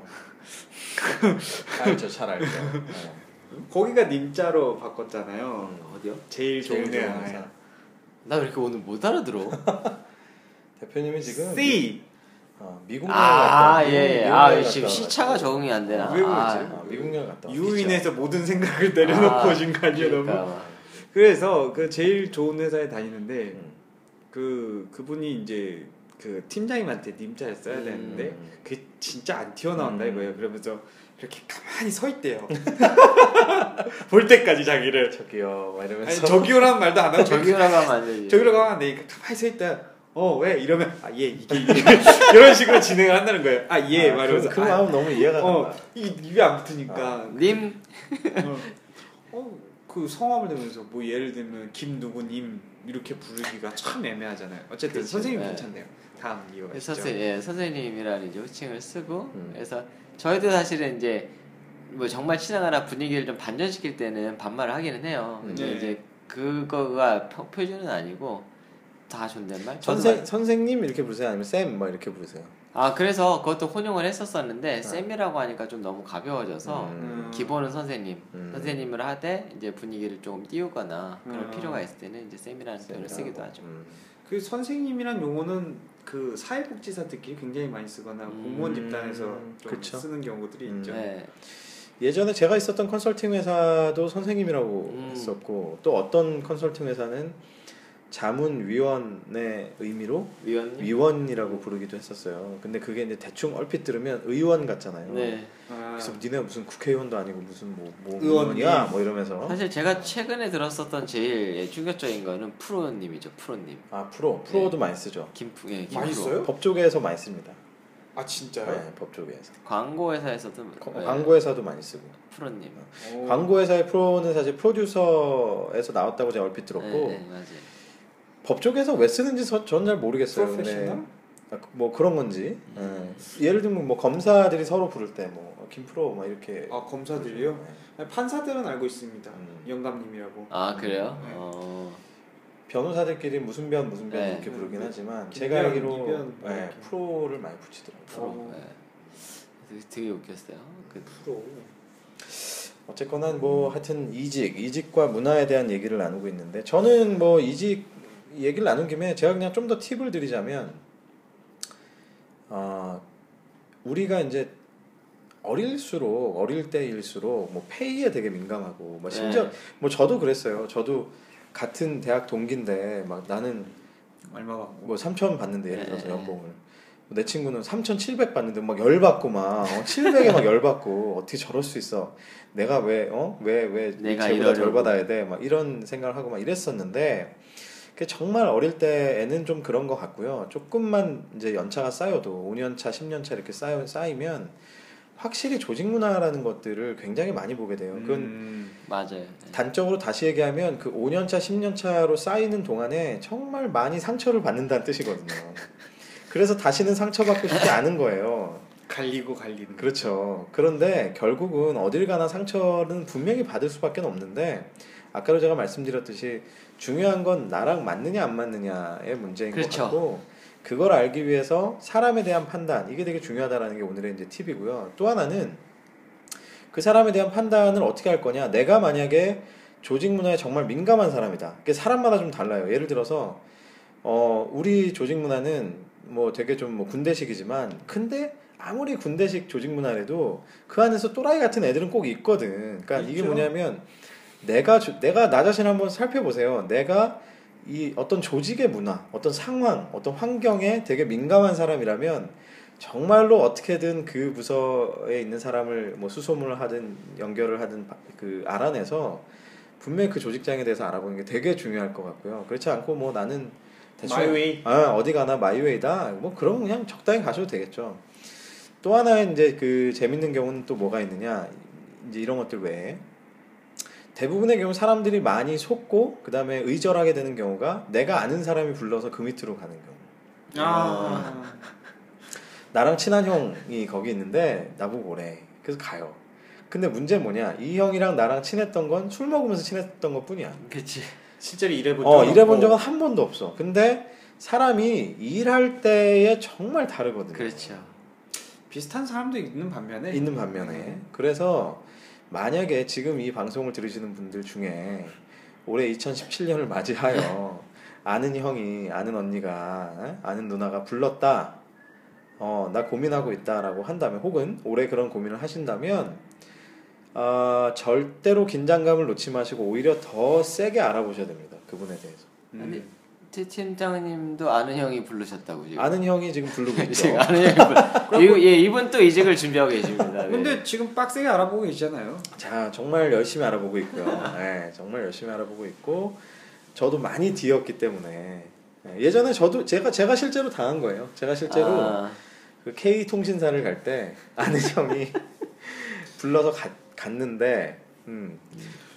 알죠, 잘 알죠. 네. 거기가 님자로 바꿨잖아요. 음. 어디요? 제일 좋은 회사. 회사. 나왜 이렇게 오늘 못 알아들어? 대표님이 지금 C. 어, 미국 여행 아, 갔다. 예, 예. 미국 아, 지금 시차가. 적응이 안 되나? 왜 그러지? 아, 미국 여행 갔다. 유인해서 모든 생각을 내려놓고 아, 오신 거 아니에요, 너무? 그러니까. 그래서 그 제일 좋은 회사에 다니는데 음. 그 그분이 이제 그 팀장님한테 님자를 써야 음. 되는데 그게 진짜 안 튀어나온다 음. 이거예요. 그러면서 이렇게 가만히 서 있대요. 볼 때까지 자기를. 저기요, 막 아니 이러면서. 저기요라는 말도 안 하고 저기요라고 하면 안 되지. 저기로 가면 안 되니까 가만히 서 있다. 어 왜? 이러면 아 예 이게 이게 이런 식으로 진행을 한다는 거예요. 아예 아, 말하면서 그, 그 아, 마음 너무 이해가 어 간다. 이 입에 안 붙으니까 님, 어, 그 성함을 대면서 뭐 예를 들면 김 누구님 이렇게 부르기가 참 애매하잖아요. 어쨌든 그치, 선생님 네. 괜찮네요. 다음 이어가시죠. 선생, 예, 선생님이라는 이제 호칭을 쓰고, 음. 그래서 저희도 사실은 이제 뭐 정말 친하거나 분위기를 좀 반전시킬 때는 반말을 하기는 해요. 근데 네. 이제 그거가 표, 표준은 아니고 다 존댓말. 선생 말- 선생님 이렇게 부르세요? 아니면 쌤 뭐 이렇게 부르세요? 아 그래서 그것도 혼용을 했었었는데 쌤이라고 하니까 좀 너무 가벼워져서 음. 기본은 선생님, 음. 선생님을 하되 이제 분위기를 조금 띄우거나 그런 음. 필요가 있을 때는 이제 쌤이라는 표현을 쓰기도 하죠. 음. 그 선생님이란 용어는 그 사회복지사들끼리 굉장히 많이 쓰거나 음. 공무원 집단에서. 쓰는 경우들이 음. 있죠. 네. 예전에 제가 있었던 컨설팅 회사도 선생님이라고 음. 했었고 또 어떤 컨설팅 회사는 자문위원의 의미로 위원님. 위원이라고 부르기도 했었어요. 근데 그게 이제 대충 얼핏 들으면 의원 같잖아요. 네. 아, 그래서 니네 무슨 국회의원도 아니고 무슨 뭐, 뭐. 의원이야 뭐 이러면서 사실 제가 최근에 들었었던 제일 예, 충격적인 거는 프로님이죠. 프로님. 아 프로 프로도 많이 쓰죠. 김프 예, 김프로. 많이 써요? 법조계에서 많이 씁니다. 아 진짜요? 네, 법조계에서 광고 회사에서도 거- 예, 광고 회사도 많이 쓰고 프로님. 오. 광고 회사의 프로는 사실 프로듀서에서 나왔다고 제가 얼핏 들었고 네, 네, 맞아요. 법조계에서 왜 쓰는지 전 잘 모르겠어요. 프로페셔널? 아, 그- 뭐 그런 건지 음. 예. 예를 들면 뭐 검사들이 서로 부를 때 뭐 김프로 막 이렇게 아 검사들이요? 네. 판사들은 알고 있습니다. 음. 영감님이라고. 아 그래요? 네. 어. 변호사들끼리 무슨 변 무슨 변 네. 이렇게 부르긴 네. 하지만 제가 알기로 이변 뭐 네. 프로를 많이 붙이더라고요. 프로. 어. 예. 되게, 되게 웃겼어요. 그, 프로. 어쨌거나 뭐 하여튼 이직, 이직과 문화에 대한 얘기를 나누고 있는데 저는 뭐 이직 얘기를 나눈 김에 제가 그냥 좀 더 팁을 드리자면 아 우리가 이제 어릴수록 어릴 때일수록 뭐 페이에 되게 민감하고 뭐 심지어 네. 뭐 저도 그랬어요. 저도 같은 대학 동기인데 막 나는 얼마 받고? 뭐 3천 받는데 예를 들어서 네. 연봉을 내 친구는 3,700 받는데 막 열받고 막 어, 700에 막 열받고 어떻게 저럴 수 있어 내가 왜 어 왜 왜 내가 쟤보다 덜. 받아야 돼 막 이런 생각을 하고 막 이랬었는데 그 정말 어릴 때에는 좀 그런 것 같고요 조금만 이제 연차가 쌓여도 5년 차 10년 차 이렇게 쌓여 쌓이면 확실히 조직 문화라는 것들을 굉장히 많이 보게 돼요 그건 음, 맞아요. 네. 단적으로 다시 얘기하면 그 5년 차, 10년 차로 쌓이는 동안에 정말 많이 상처를 받는다는 뜻이거든요. 그래서 다시는 상처받고 싶지 않은 거예요. 갈리고 갈리는. 그렇죠. 그런데 결국은 어딜 가나 상처는 분명히 받을 수밖에 없는데 아까도 제가 말씀드렸듯이 중요한 건 나랑 맞느냐 안 맞느냐의 문제인 그렇죠. 것 같고 그걸 알기 위해서 사람에 대한 판단 이게 되게 중요하다라는 게 오늘의 이제 팁이고요. 또 하나는 그 사람에 대한 판단을 어떻게 할 거냐. 내가 만약에 조직 문화에 정말 민감한 사람이다. 그게 사람마다 좀 달라요. 예를 들어서 어 우리 조직 문화는 뭐 되게 좀 뭐 군대식이지만 근데 아무리 군대식 조직 문화래도 그 안에서 또라이 같은 애들은 꼭 있거든. 그러니까 이게 있죠. 뭐냐면 내가 조- 내가 나 자신 한번 살펴보세요. 내가 이 어떤 조직의 문화, 어떤 상황, 어떤 환경에 되게 민감한 사람이라면 정말로 어떻게든 그 부서에 있는 사람을 뭐 수소문을 하든 연결을 하든 바- 그 알아내서 분명히 그 조직장에 대해서 알아보는 게 되게 중요할 것 같고요. 그렇지 않고 뭐 나는 대충 마이웨이. 아, 어디 가나 마이웨이다. 뭐 그럼 그냥 적당히 가셔도 되겠죠. 또 하나의 이제 그 재밌는 경우는 또 뭐가 있느냐? 이제 이런 것들 외에 대부분의 경우 사람들이 많이 속고 그 다음에 의절하게 되는 경우가 내가 아는 사람이 불러서 그 밑으로 가는 경우. 아. 나랑 친한 형이 거기 있는데 나보고 오래. 그래서 가요. 근데 문제는 뭐냐? 이 형이랑 나랑 친했던 건 술 먹으면서 친했던 것 뿐이야. 그치. 실제로 일해본 어, 일해본. 적은 한 번도 없어. 근데 사람이 일할 때에 정말 다르거든요. 그렇죠. 비슷한 사람도 있는 반면에 있는 반면에. 그래서 만약에 지금 이 방송을 들으시는 분들 중에 올해 2017년을 맞이하여 아는 형이 아는 언니가 에? 아는 누나가 불렀다. 어, 나 고민하고 있다라고 한다면 혹은 올해 그런 고민을 하신다면 어, 절대로 긴장감을 놓지 마시고 오히려 더 세게 알아보셔야 됩니다. 그분에 대해서. 음. 최 팀장님도 아는 형이 부르셨다고 지금. 아는 형이 지금 부르고 있죠. 지금 아는 형이 불. 이거 예 이분 또 이직을 준비하고 계십니다. 네. 근데 지금 빡세게 알아보고 계시잖아요. 자 정말 열심히 알아보고 있고요. 네, 정말 열심히 알아보고 있고 저도 많이 뒤었기 때문에 네, 예전에 저도 제가 제가 실제로 당한 거예요. 제가 실제로 아, 그 K 통신사를 갈 때 아는 형이 불러서 가- 갔는데 음,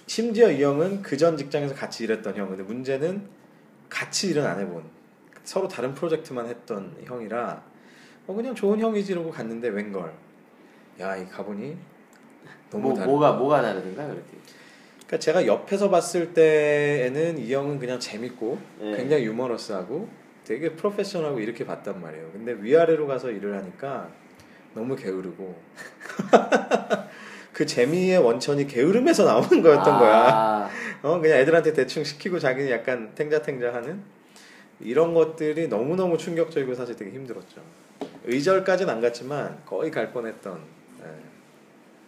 심지어 이 형은 그 전 직장에서 같이 일했던 형. 근데 문제는 같이 일은 안 해본 서로 다른 프로젝트만 했던 형이라 어 그냥 좋은 형이지 이러고 갔는데 웬걸 야 이 가보니 너무 뭐 다른 뭐가 뭐가 다르든가 그렇게. 그러니까 제가 옆에서 봤을 때에는 이 형은 그냥 재밌고 네. 굉장히 유머러스하고 되게 프로페셔널하고 이렇게 봤단 말이에요. 근데 위아래로 가서 일을 하니까 너무 게으르고 그 재미의 원천이 게으름에서 나오는 거였던 거야. 아, 어 그냥 애들한테 대충 시키고 자기는 약간 탱자탱자 하는 이런 것들이 너무 너무 충격적이고 사실 되게 힘들었죠. 의절까지는 안 갔지만 거의 갈 뻔했던. 예.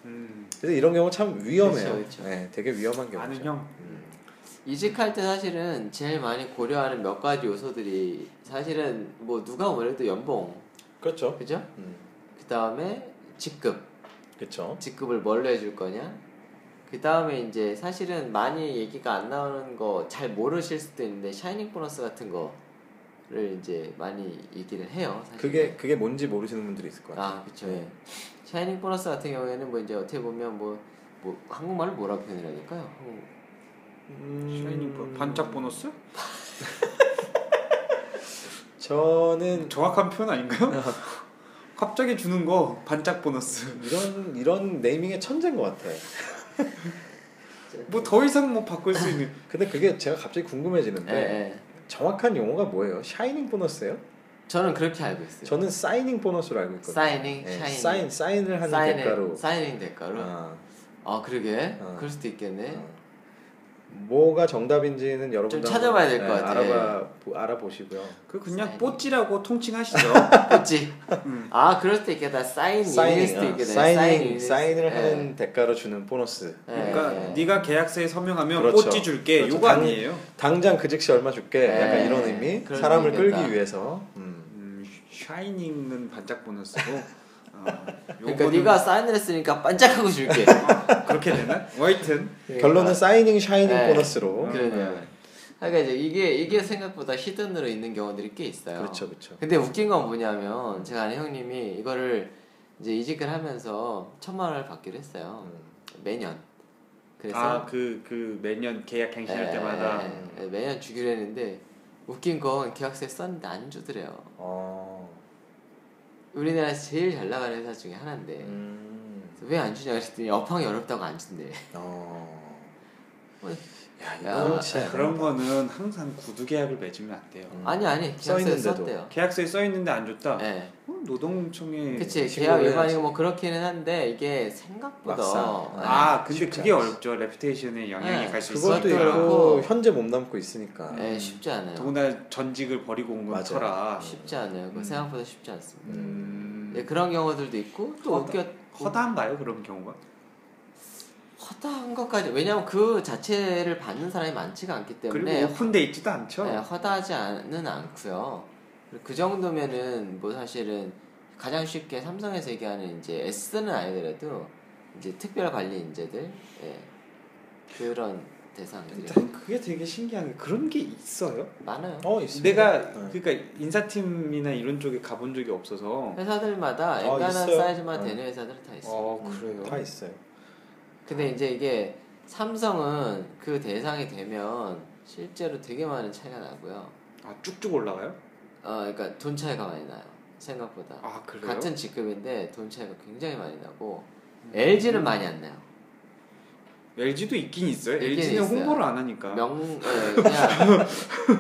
음. 그래서 이런 경우 참 위험해요. 그렇죠, 그렇죠. 예, 되게 위험한 경우죠. 아는 형. 음. 이직할 때 사실은 제일 많이 고려하는 몇 가지 요소들이 사실은 뭐 누가 뭐래도 연봉, 그렇죠. 그죠? 음. 그 다음에 직급, 그렇죠. 직급을 뭘로 해줄 거냐? 그 다음에 이제 사실은 많이 얘기가 안 나오는 거 잘 모르실 수도 있는데 샤이닝 보너스 같은 거를 이제 많이 얘기를 해요. 사실. 그게 그게 뭔지 모르시는 분들이 있을 거예요. 아 그쵸. 예. shining 보너스 같은 경우에는 뭐 이제 어떻게 보면 뭐, 뭐 한국말로 뭐라고 표현해야 될까요? 한국- 음, shining 보 반짝 보너스? 저는 정확한 표현 아닌가요? 갑자기 주는 거 반짝 보너스. 이런 이런 naming의 천재인 것 같아. 뭐 더 이상 뭐 바꿀 수 있는. 근데 그게 제가 갑자기 궁금해지는데 예, 예. 정확한 용어가 뭐예요? shining 보너스예요? 저는 그렇게 알고 있어요. 저는 signing 보너스로 알고 있거든요. signing, 예, shining. 사인 사인을 하는 signing, 대가로. signing 대가로. 아, 아, 그러게. 어. 그럴 수도 있겠네. 어. 뭐가 정답인지는 여러분 좀 찾아봐야 될 것 같아. 알아봐 보- 알아보시고요. 그 그냥 signing. 뽀찌라고 통칭하시죠. 그렇지. 음. 아 그럴 수도 있겠다. 사인 일 signing, 수도 어, 있겠네. 사인일 사인을 수- 하는 대가로 주는 보너스. 예. 그러니까 예. 네가 계약서에 서명하면 그렇죠. 뽀찌 줄게. 그렇죠. 요거 당- 아니에요. 당장 그 즉시 얼마 줄게. 네, 약간 이런 의미. 사람을 있겠다. 끌기 위해서. 음. 음, 샤이닝은 반짝 보너스고. 어, 그러니까 네가 사인을 했으니까 반짝하고 줄게. 그렇게 되나? 뭐 하여튼 결론은 사이닝, 샤이닝 네. 보너스로. 그러네요. 네. 그러니까 이제 이게 이게 생각보다 히든으로 있는 경우들이 꽤 있어요. 그렇죠, 그렇죠. 근데 웃긴 건 뭐냐면 제가 아는 형님이 이거를 이제 이직을 하면서 천만 원을 받기로 했어요. 음. 매년. 그래서 아그 그 매년 계약 갱신할 예, 때마다 예, 예, 매년 주기로 했는데 웃긴 건 계약서에 썼는데 안 주더래요. 어. 우리나라에서 제일 잘 나가는 회사 중에 하나인데 음. 왜 안 주냐 그랬더니 업황이 어렵다고 안 준대. 어. 어, 야, 야, 진짜 그런 거는 항상 구두 계약을 맺으면 안 돼요. 음. 아니 아니 써 계약서에 있는데도. 썼대요. 계약서에 써 있는데 안 줬다. 예. 어, 노동청에 그치 계약. 위반이고 뭐 그렇기는 한데 이게 생각보다 막상. 예. 아 근데 그게 않지. 어렵죠. reputation에 영향이 네, 갈수 그것도 있으니까. 그것도 있고. 현재 몸담고 있으니까. 예, 쉽지 않아요. 더구나 전직을 버리고 온. 터라. 쉽지 않아요. 그 음. 생각보다 쉽지 않습니다. 음, 예, 그런 경우들도 있고 또 허다- 웃겨 허다한가요 그런 경우가? 허다한 것까지 왜냐면 그 자체를 받는 사람이 많지가 않기 때문에 그리고 오픈돼 있지도 않죠. 네, 허다하지는 않고요. 그리고 그 정도면은 뭐 사실은 가장 쉽게 삼성에서 얘기하는 이제 S는 아니더라도 이제 특별 관리 인재들 예, 그런 대상들이 난 그게 되게 신기한 게 그런 게 있어요. 많아요. 어 있습니다. 내가 네. 그러니까 인사팀이나 이런 쪽에 가본 적이 없어서. 회사들마다 아, 엔간한 있어요? 사이즈만 네. 되는 회사들은 다 있어요. 어 그래요. 다 있어요. 근데 이제 이게 삼성은 그 대상이 되면 실제로 되게 많은 차이가 나고요. 아 쭉쭉 올라가요? 어, 그러니까 돈 차이가 많이 나요. 생각보다. 아 그래요? 같은 직급인데 돈 차이가 굉장히 많이 나고 음. LG는 많이 안 나요. LG도 있긴 있어요. 있긴 LG는 있어요. 홍보를 안 하니까. 명, 예, 그냥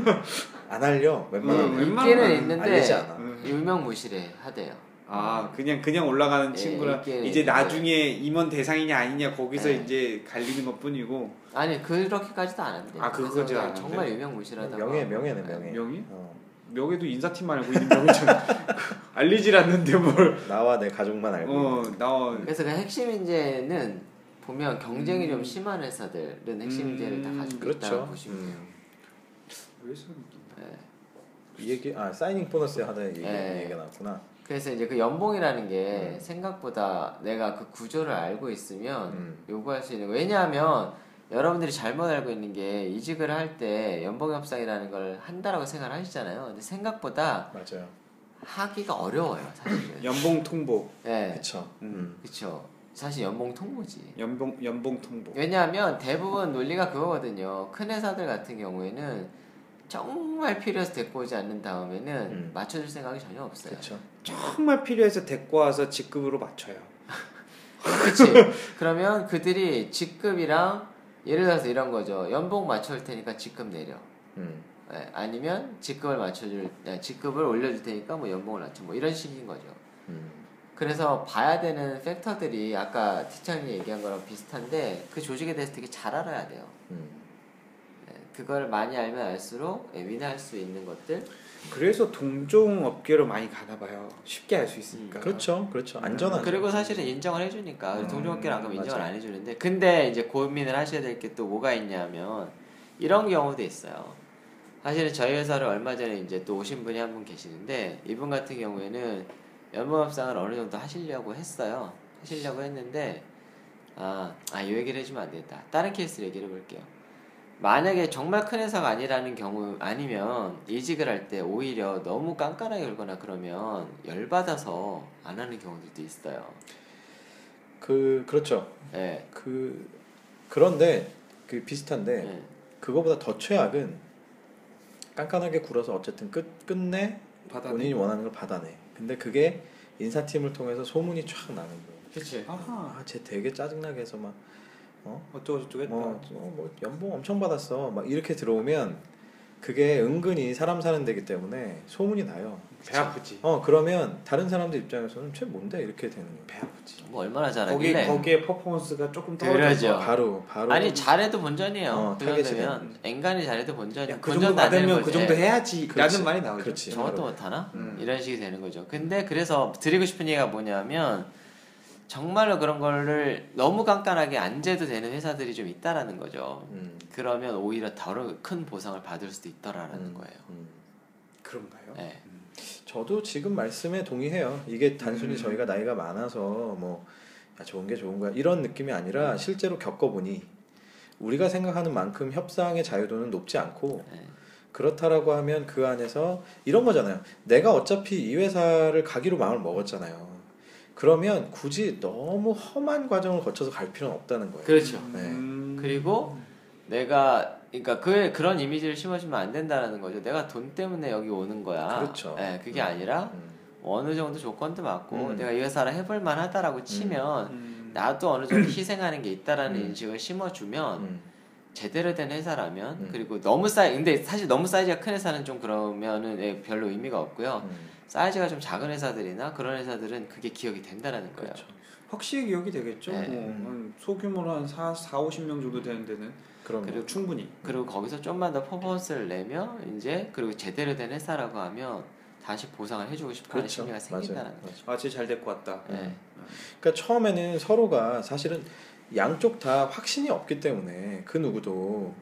안 알려 웬만하면 음, 웬만하면 있기는 알리지 있는데 않아. 음. 유명무실해 하대요. 아 그냥 그냥 올라가는 예, 친구라 있긴 이제. 나중에 임원 대상이냐 아니냐 거기서 네. 이제 갈리는 것 뿐이고 아니 그렇게까지도 안 한대. 아, 그거까지 안 정말 한대? 유명무실하다고. 명예 명예네 명예. 명예? 어. 명예도 인사팀만 알고 있는 명예잖아. 알리질 않는데 뭘? 나와 내 가족만 알고. 어 나와. 그래서 그 핵심 인재는 보면 경쟁이 좀 심한 회사들은 핵심 음, 인재를 다 가지고 그렇죠. 있다고 보시면 돼요. 음. 그래서 예. 이 얘기 아 사이닝 보너스 하다 얘기 네. 얘기가 나왔구나. 그래서 이제 그 연봉이라는 게 음. 생각보다 내가 그 구조를 알고 있으면 음. 요구할 수 있는 거. 왜냐하면 여러분들이 잘못 알고 있는 게 이직을 할 때 연봉 협상이라는 걸 한다라고 생각을 하시잖아요. 근데 생각보다 맞아요. 하기가 어려워요, 사실은. 연봉 통보, 예. 그쵸. 음. 음. 그쵸. 사실 연봉 통보지. 연봉 연봉 통보. 왜냐하면 대부분 논리가 그거거든요. 큰 회사들 같은 경우에는 정말 필요해서 데리고 오지 않는 다음에는 음. 맞춰줄 생각이 전혀 없어요. 그쵸. 정말 필요해서 데리고 와서 직급으로 맞춰요. 그치? 그러면 그들이 직급이랑 예를 들어서 이런 거죠. 연봉 맞춰줄 테니까 직급 내려. 음. 예, 아니면 직급을 맞춰줄, 아, 직급을 올려줄 테니까 뭐 연봉을 낮춰. 뭐 이런 식인 거죠. 음. 그래서 봐야 되는 팩터들이 아까 티찬이 얘기한 거랑 비슷한데 그 조직에 대해서 되게 잘 알아야 돼요. 음. 예, 그걸 많이 알면 알수록 예, 위내할 수 있는 것들 그래서 동종 업계로 많이 가나 봐요. 쉽게 알수 있으니까. 그렇죠. 그렇죠. 안전한. 그리고 사실은 인정을 해 주니까 음, 동종 업계는 안 그러면 인정을. 안 해 주는데 근데 이제 고민을 하셔야 될 게 또 뭐가 있냐면 이런 경우도 있어요. 사실은 저희 회사를 얼마 전에 이제 또 오신 분이 한 분 계시는데 이분 같은 경우에는 연봉협상을 어느 정도 하시려고 했어요. 하시려고 했는데 아, 아, 이 얘기를 해주면 안 되겠다. 다른 케이스를 얘기를 해볼게요. 만약에 정말 큰 회사가 아니라는 경우 아니면 이직을 할 때 오히려 너무 깐깐하게 굴거나 그러면 열받아서 안 하는 경우들도 있어요. 그 그렇죠. 예. 그 그런데 그 비슷한데 예. 그거보다 더 최악은 깐깐하게 굴어서 어쨌든 끝 끝내 받아내. 본인이 원하는 걸 받아내. 근데 그게 인사팀을 통해서 소문이 쫙 나는 거예요. 그치. 아하. 아, 쟤 되게 짜증나게 해서 막 어? 어쩌고 저쩌고 했다. 뭐, 어, 뭐 연봉 엄청 받았어. 막 이렇게 들어오면 그게 은근히 사람 사는 데기 때문에 소문이 나요. 배 아프지. 어 그러면 다른 사람들 입장에서는 쟤 뭔데 이렇게 되는 거예요. 배 아프지. 뭐 얼마나 거기 잘하길래. 거기에 퍼포먼스가 조금. 떨어져서 바로 바로 아니 잘해도 본전이에요. 어, 그 타겟이 정도면 앵간히 잘해도 본전이. 야, 그 정도 받으면 그 정도 해야지라는 그렇지. 말이 나오죠. 그렇지. 저것도 바로. 못하나? 음. 이런 식이 되는 거죠. 근데 그래서 드리고 싶은 얘기가 뭐냐면 정말로 그런 거를 너무 깐깐하게 안 재도 되는 회사들이 좀 있다라는 거죠. 음, 그러면 오히려 더 큰 보상을 받을 수도 있더라라는 음, 거예요. 음. 그런가요? 네. 저도 지금 말씀에 동의해요. 이게 단순히 음. 저희가 나이가 많아서 뭐 야, 좋은 게 좋은 거야 이런 느낌이 아니라 실제로 겪어보니 우리가 생각하는 만큼 협상의 자유도는 높지 않고 네. 그렇다라고 하면 그 안에서 이런 거잖아요. 내가 어차피 이 회사를 가기로 마음을 먹었잖아요. 그러면 굳이 너무 험한 과정을 거쳐서 갈 필요는 없다는 거예요. 그렇죠. 네. 음. 그리고 내가 그러니까 그 그런 이미지를 심어주면 안 된다라는 거죠. 내가 돈 때문에 여기 오는 거야. 그렇죠. 네, 그게 아니라 음, 어느 정도 조건도 맞고 음. 내가 이 회사를 해볼 만하다라고 치면 음. 나도 어느 정도 희생하는 게 있다라는 음. 인식을 심어주면 음, 제대로 된 회사라면 음. 그리고 너무 사이 근데 사실 너무 사이즈가 큰 회사는 좀 그러면은 예, 별로 의미가 없고요. 음. 사이즈가 좀 작은 회사들이나 그런 회사들은 그게 기억이 된다라는 거예요. 그렇죠. 확실히 기억이 되겠죠. 네. 뭐, 한 소규모로 한 4, 4 50명 정도 되는 데는 그럼 그리고 충분히. 그리고 거기서 좀만 더 퍼포먼스를 내면 이제 그리고 제대로 된 회사라고 하면 다시 보상을 해주고 싶어하는 그렇죠. 심리가. 생긴다는 거죠. 아, 쟤잘 데리고 왔다. 네. 그러니까 처음에는 서로가 사실은 양쪽 다 확신이 없기 때문에 그 누구도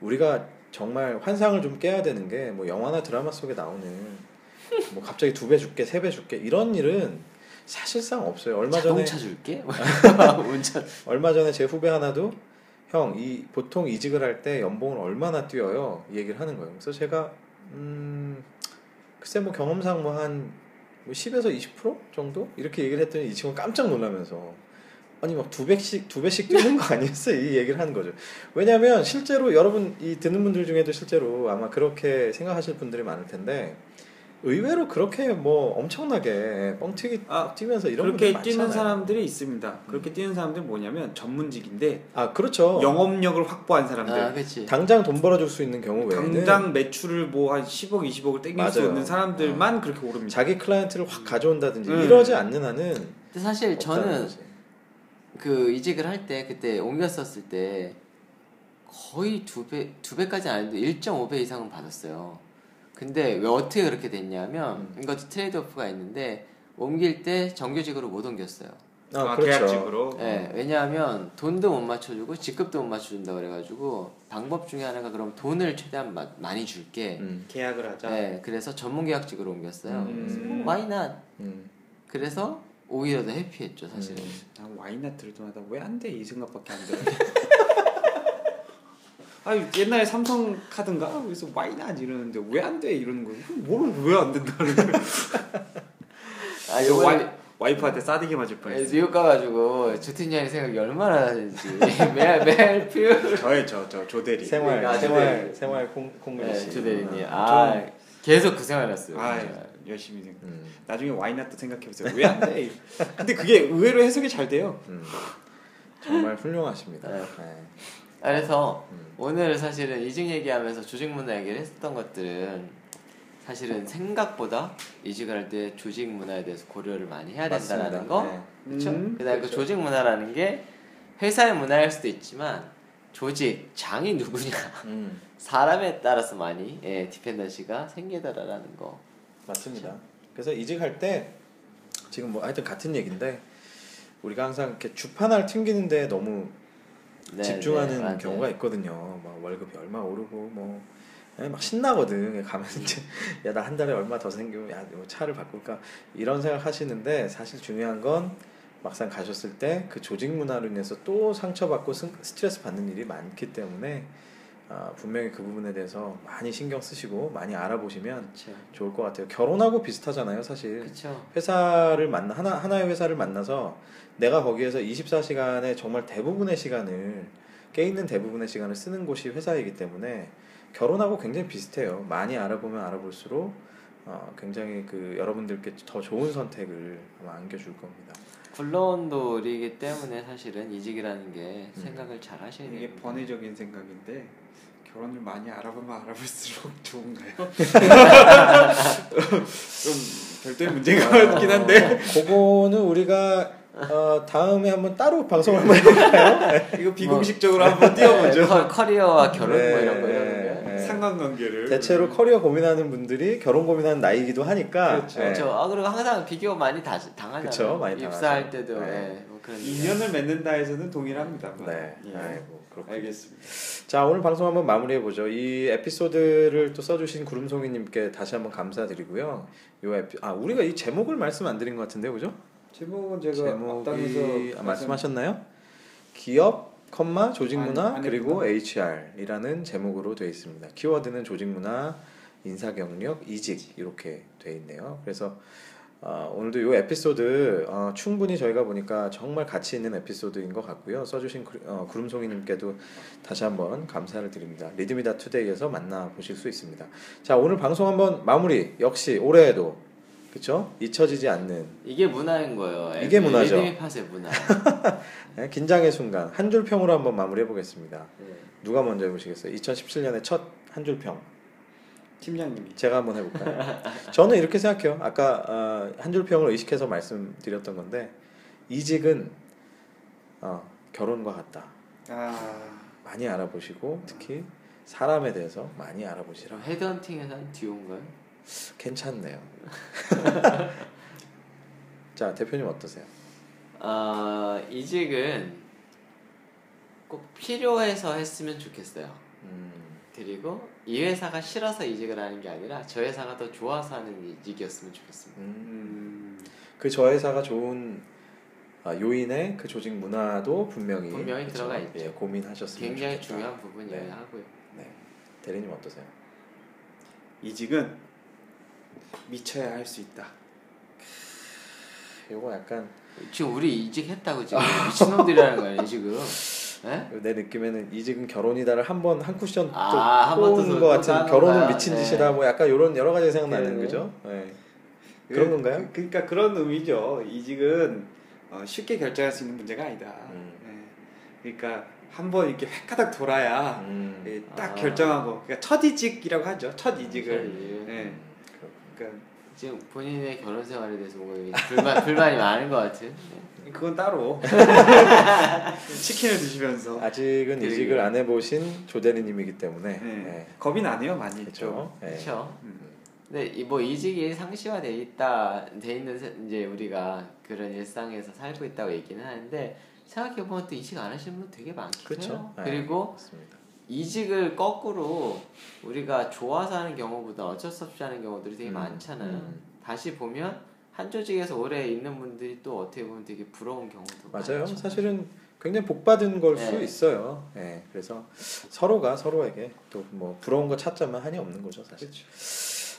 우리가 정말 환상을 좀 깨야 되는 게 뭐 영화나 드라마 속에 나오는 뭐 갑자기 두 배 줄게 세 배 줄게 이런 일은 사실상 없어요. 얼마 전에 자동차 줄게. 얼마 전에 제 후배 하나도 형 이 보통 이직을 할 때 연봉을 얼마나 뛰어요 이 얘기를 하는 거예요. 그래서 제가 음 글쎄 뭐 경험상 뭐한 뭐 10에서 20% 정도 이렇게 얘기를 했더니 이 친구 깜짝 놀라면서 아니 막 두 배씩 두 배씩 뛰는 거 아니었어 이 얘기를 하는 거죠. 왜냐하면 실제로 여러분 이 듣는 분들 중에도 실제로 아마 그렇게 생각하실 분들이 많을 텐데 의외로 그렇게 뭐 엄청나게 뻥튀기 아, 뛰면서 이런 그렇게 뛰는. 사람들이 있습니다. 그렇게 뛰는 사람들은 뭐냐면 전문직인데 아 그렇죠. 영업력을 확보한 사람들. 아, 그렇지. 당장 돈 벌어줄 수 있는 경우 외에는 당장 매출을 뭐 한 10억, 20억을 땡길 수 맞아요. 있는 사람들만 그렇게 오릅니다. 자기 클라이언트를 확 가져온다든지 음. 이러지 않는 한은 근데 사실 저는 거지. 그 이직을 할 때 그때 옮겼었을 때 거의 두 배 두 배까지 아닌데 1.5배 이상은 받았어요. 근데 왜 어떻게 그렇게 됐냐면 음. 이것도 trade-off가 있는데 옮길 때 정규직으로 못 옮겼어요. 아, 아, 그렇죠. 계약직으로. 예, 왜냐하면 돈도 못 맞춰주고 직급도 못 맞춰준다 그래가지고 방법 중에 하나가 그럼 돈을 최대한 마- 많이 줄게. 음, 계약을 하자. 예, 그래서 전문 계약직으로 옮겼어요. 음. Why not? 음. 그래서 오히려 더 해피했죠 사실은. 음. 난 와인나 들도 하다 왜 안 돼? 이 생각밖에 안 들어. 아 옛날에 삼성 카드인가 그래서 와이낫 이러는데 왜 안 돼? 이러는 거예요. 뭘왜안 된다는 거예요? 아, 와이, 와이프한테 싸대기 맞을 예, 뻔했어요. 뉴욕 가가지고 주틴이랑 생각이 얼마나 하는지 매일 매일 표. 저의 저저 조대리. 생활 아, 생활 네. 생활 콩 콩글리 네, 씨. 주대리님. 음. 아 계속 그 생활했어요. 아 진짜. 열심히 생각. 음. 나중에 와이낫도 생각해보세요. 왜 안 돼? 근데 그게 의외로 해석이 잘 돼요. 음. 정말 훌륭하십니다. 네. 그래서 음. 오늘 사실은 이직 얘기하면서 조직 문화 얘기를 했었던 것들은 사실은 생각보다 이직을 할 때 조직 문화에 대해서 고려를 많이 해야 된다는 맞습니다. 거. 네. 그렇죠. 음, 그다음에 그 그렇죠. 조직 문화라는 게 회사의 문화일 수도 있지만 조직 장이 누구냐 음. 사람에 따라서 많이 예, 디펜던시가 생기더라라는 거. 맞습니다. 그래서 이직할 때 지금 뭐 하여튼 같은 얘기인데 우리가 항상 이렇게 주판을 튕기는데 너무 네, 집중하는 네. 경우가 있거든요. 막 월급이 얼마 오르고 뭐. 예, 막 신나거든. 가면 이제 야 나 한 달에 얼마 더 생기면 야 뭐 차를 바꿀까 이런 생각 하시는데 사실 중요한 건 막상 가셨을 때 그 조직 문화로 인해서 또 상처받고 승- 스트레스 받는 일이 많기 때문에 아, 분명히 그 부분에 대해서 많이 신경 쓰시고 많이 알아보시면 그렇죠. 좋을 것 같아요. 결혼하고 비슷하잖아요, 사실. 그렇죠. 회사를 만나 하나 하나의 회사를 만나서 내가 거기에서 24시간의 정말 대부분의 시간을 깨 있는 대부분의 시간을 쓰는 곳이 회사이기 때문에 결혼하고 굉장히 비슷해요. 많이 알아보면 알아볼수록 어, 굉장히 그 여러분들께 더 좋은 선택을 아마 안겨줄 겁니다. 굴러온돌이기 때문에 사실은 이직이라는 게 음. 생각을 잘 하셔야 이게 됩니다. 번외적인 생각인데 결혼을 많이 알아보면 알아볼수록 좋은가요? 좀 별도의 문제가 같긴 한데 그거는 우리가 어, 다음에 한번 따로 방송을 한번 해볼까요? 이거 비공식적으로 한번 띄워보죠. 네, 커, 커리어와 결혼 네, 뭐 이런 거 네, 이런 거. 네. 상관관계를 대체로 커리어 고민하는 분들이 결혼 고민하는 나이기도 하니까 그렇죠. 네. 그렇죠. 아 그리고 항상 비교 많이 다, 당하잖아요. 그쵸, 많이 입사할 당하죠. 때도 네. 예, 뭐 그런 인연을 맺는다 에서는 동일합니다. 네. 예. 아이고 그렇군요. 알겠습니다. 자 오늘 방송 한번 마무리해 보죠. 이 에피소드를 또 써주신 구름송이님께 다시 한번 감사드리고요. 요 에피 아 우리가 이 제목을 말씀 안 드린 것 같은데 그죠? 제목은 제가 제목이 아, 말씀하셨나요? 기업, 컴마 조직문화 안 그리고 HR이라는 제목으로 되어 있습니다. 키워드는 조직문화, 인사 경력, 이직 이렇게 되어 있네요. 그래서 어, 오늘도 이 에피소드 어, 충분히 저희가 보니까 정말 가치 있는 에피소드인 것 같고요. 써주신 구, 어, 구름송이님께도 다시 한번 감사를 드립니다. 리드미다 투데이에서 만나 보실 수 있습니다. 자 오늘 방송 한번 마무리 역시 올해에도 그쵸 잊혀지지 않는 이게 문화인 거예요. 이게 문화죠. 리드미 팟의 문화. 네, 긴장의 순간 한 줄 평으로 한번 마무리해 보겠습니다. 네. 누가 먼저 해보시겠어요? 2017년의 첫 한 줄 평. 팀장님이 제가 한번 해볼까요? 저는 이렇게 생각해요. 아까 어, 한줄 평을 의식해서 말씀드렸던 건데 이직은 어, 결혼과 같다. 아 많이 알아보시고 특히 사람에 대해서 많이 알아보시라. 헤드헌팅에서 한 듀오인가요? 괜찮네요. 자 대표님 어떠세요? 아 이직은 꼭 필요해서 했으면 좋겠어요. 음, 그리고 이 회사가 싫어서 이직을 하는 게 아니라 저 회사가 더 좋아서 하는 이직이었으면 좋겠습니다. 음. 음, 그 저 회사가 좋은 아, 요인의 그 조직 문화도 분명히 분명히 그쵸? 들어가 있죠. 예, 고민하셨으면 굉장히 좋겠다. 중요한 부분이어야 네. 하고요. 네. 대리님 어떠세요? 이직은 미쳐야 할 수 있다. 이거 약간 지금 우리 이직했다고 지금 미친놈들이라는 거 아니에요 지금? 예? 내 느낌에는 이직은 결혼이다를 한 번 한 쿠션 또 아, 더 꼬은 더것 같은 결혼은? 미친 네. 짓이다 뭐 약간 이런 여러 가지 생각나는 네. 거죠. 네. 그런 건가요? 그, 러니까 그런 의미죠. 이직은 어, 쉽게 결정할 수 있는 문제가 아니다. 음. 네. 그러니까 한번 이렇게 획가닥 돌아야 음. 예, 딱 아. 결정하고 그러니까 첫 이직이라고 하죠. 첫 이직을. 첫 이직. 네. 음, 그러니까 지금 본인의 결혼 생활에 대해서 뭔가 불만 불만이 많은 것 같은. 네. 그건 따로 치킨을 드시면서 아직은. 이직을 안 해보신 조대리님이기 때문에 네. 네. 겁이 나네요 많이 좀. 그렇죠. 네. 그렇죠. 음. 근데 이 뭐 이직이 상시화돼 있다 돼 있는 세- 이제 우리가 그런 일상에서 살고 있다고 얘기는 하는데 생각해 보면 또 이직 안 하시는 분 되게 많긴 그렇죠. 해요. 네, 그리고 맞습니다. 이직을 거꾸로 우리가 좋아서 하는 경우보다 어쩔 수 없이 하는 경우들이 되게 음, 많잖아요. 음. 다시 보면 한 조직에서 오래 있는 분들이 또 어떻게 보면 되게 부러운 경우도 맞아요. 많죠. 사실은 굉장히 복 받은 걸수 네. 있어요. 네. 그래서 서로가 서로에게 또 뭐 부러운 거 찾자면 한이 없는 거죠, 사실. 그렇죠.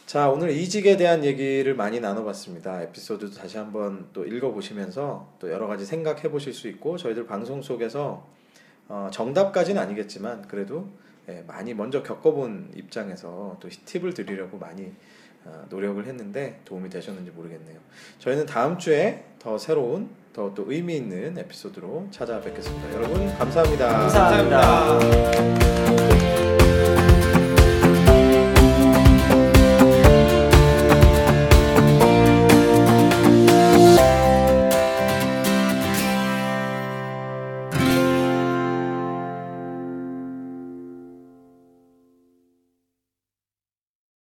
자, 오늘 이직에 대한 얘기를 많이 나눠봤습니다. 에피소드도 다시 한번 또 읽어보시면서 또 여러 가지 생각해 보실 수 있고 저희들 방송 속에서 어, 정답까지는 아니겠지만 그래도 예, 많이 먼저 겪어본 입장에서 또 팁을 드리려고 많이 어, 노력을 했는데 도움이 되셨는지 모르겠네요. 저희는 다음 주에 더 새로운 더 또 의미 있는 에피소드로 찾아뵙겠습니다. 여러분 감사합니다. 감사합니다. 감사합니다.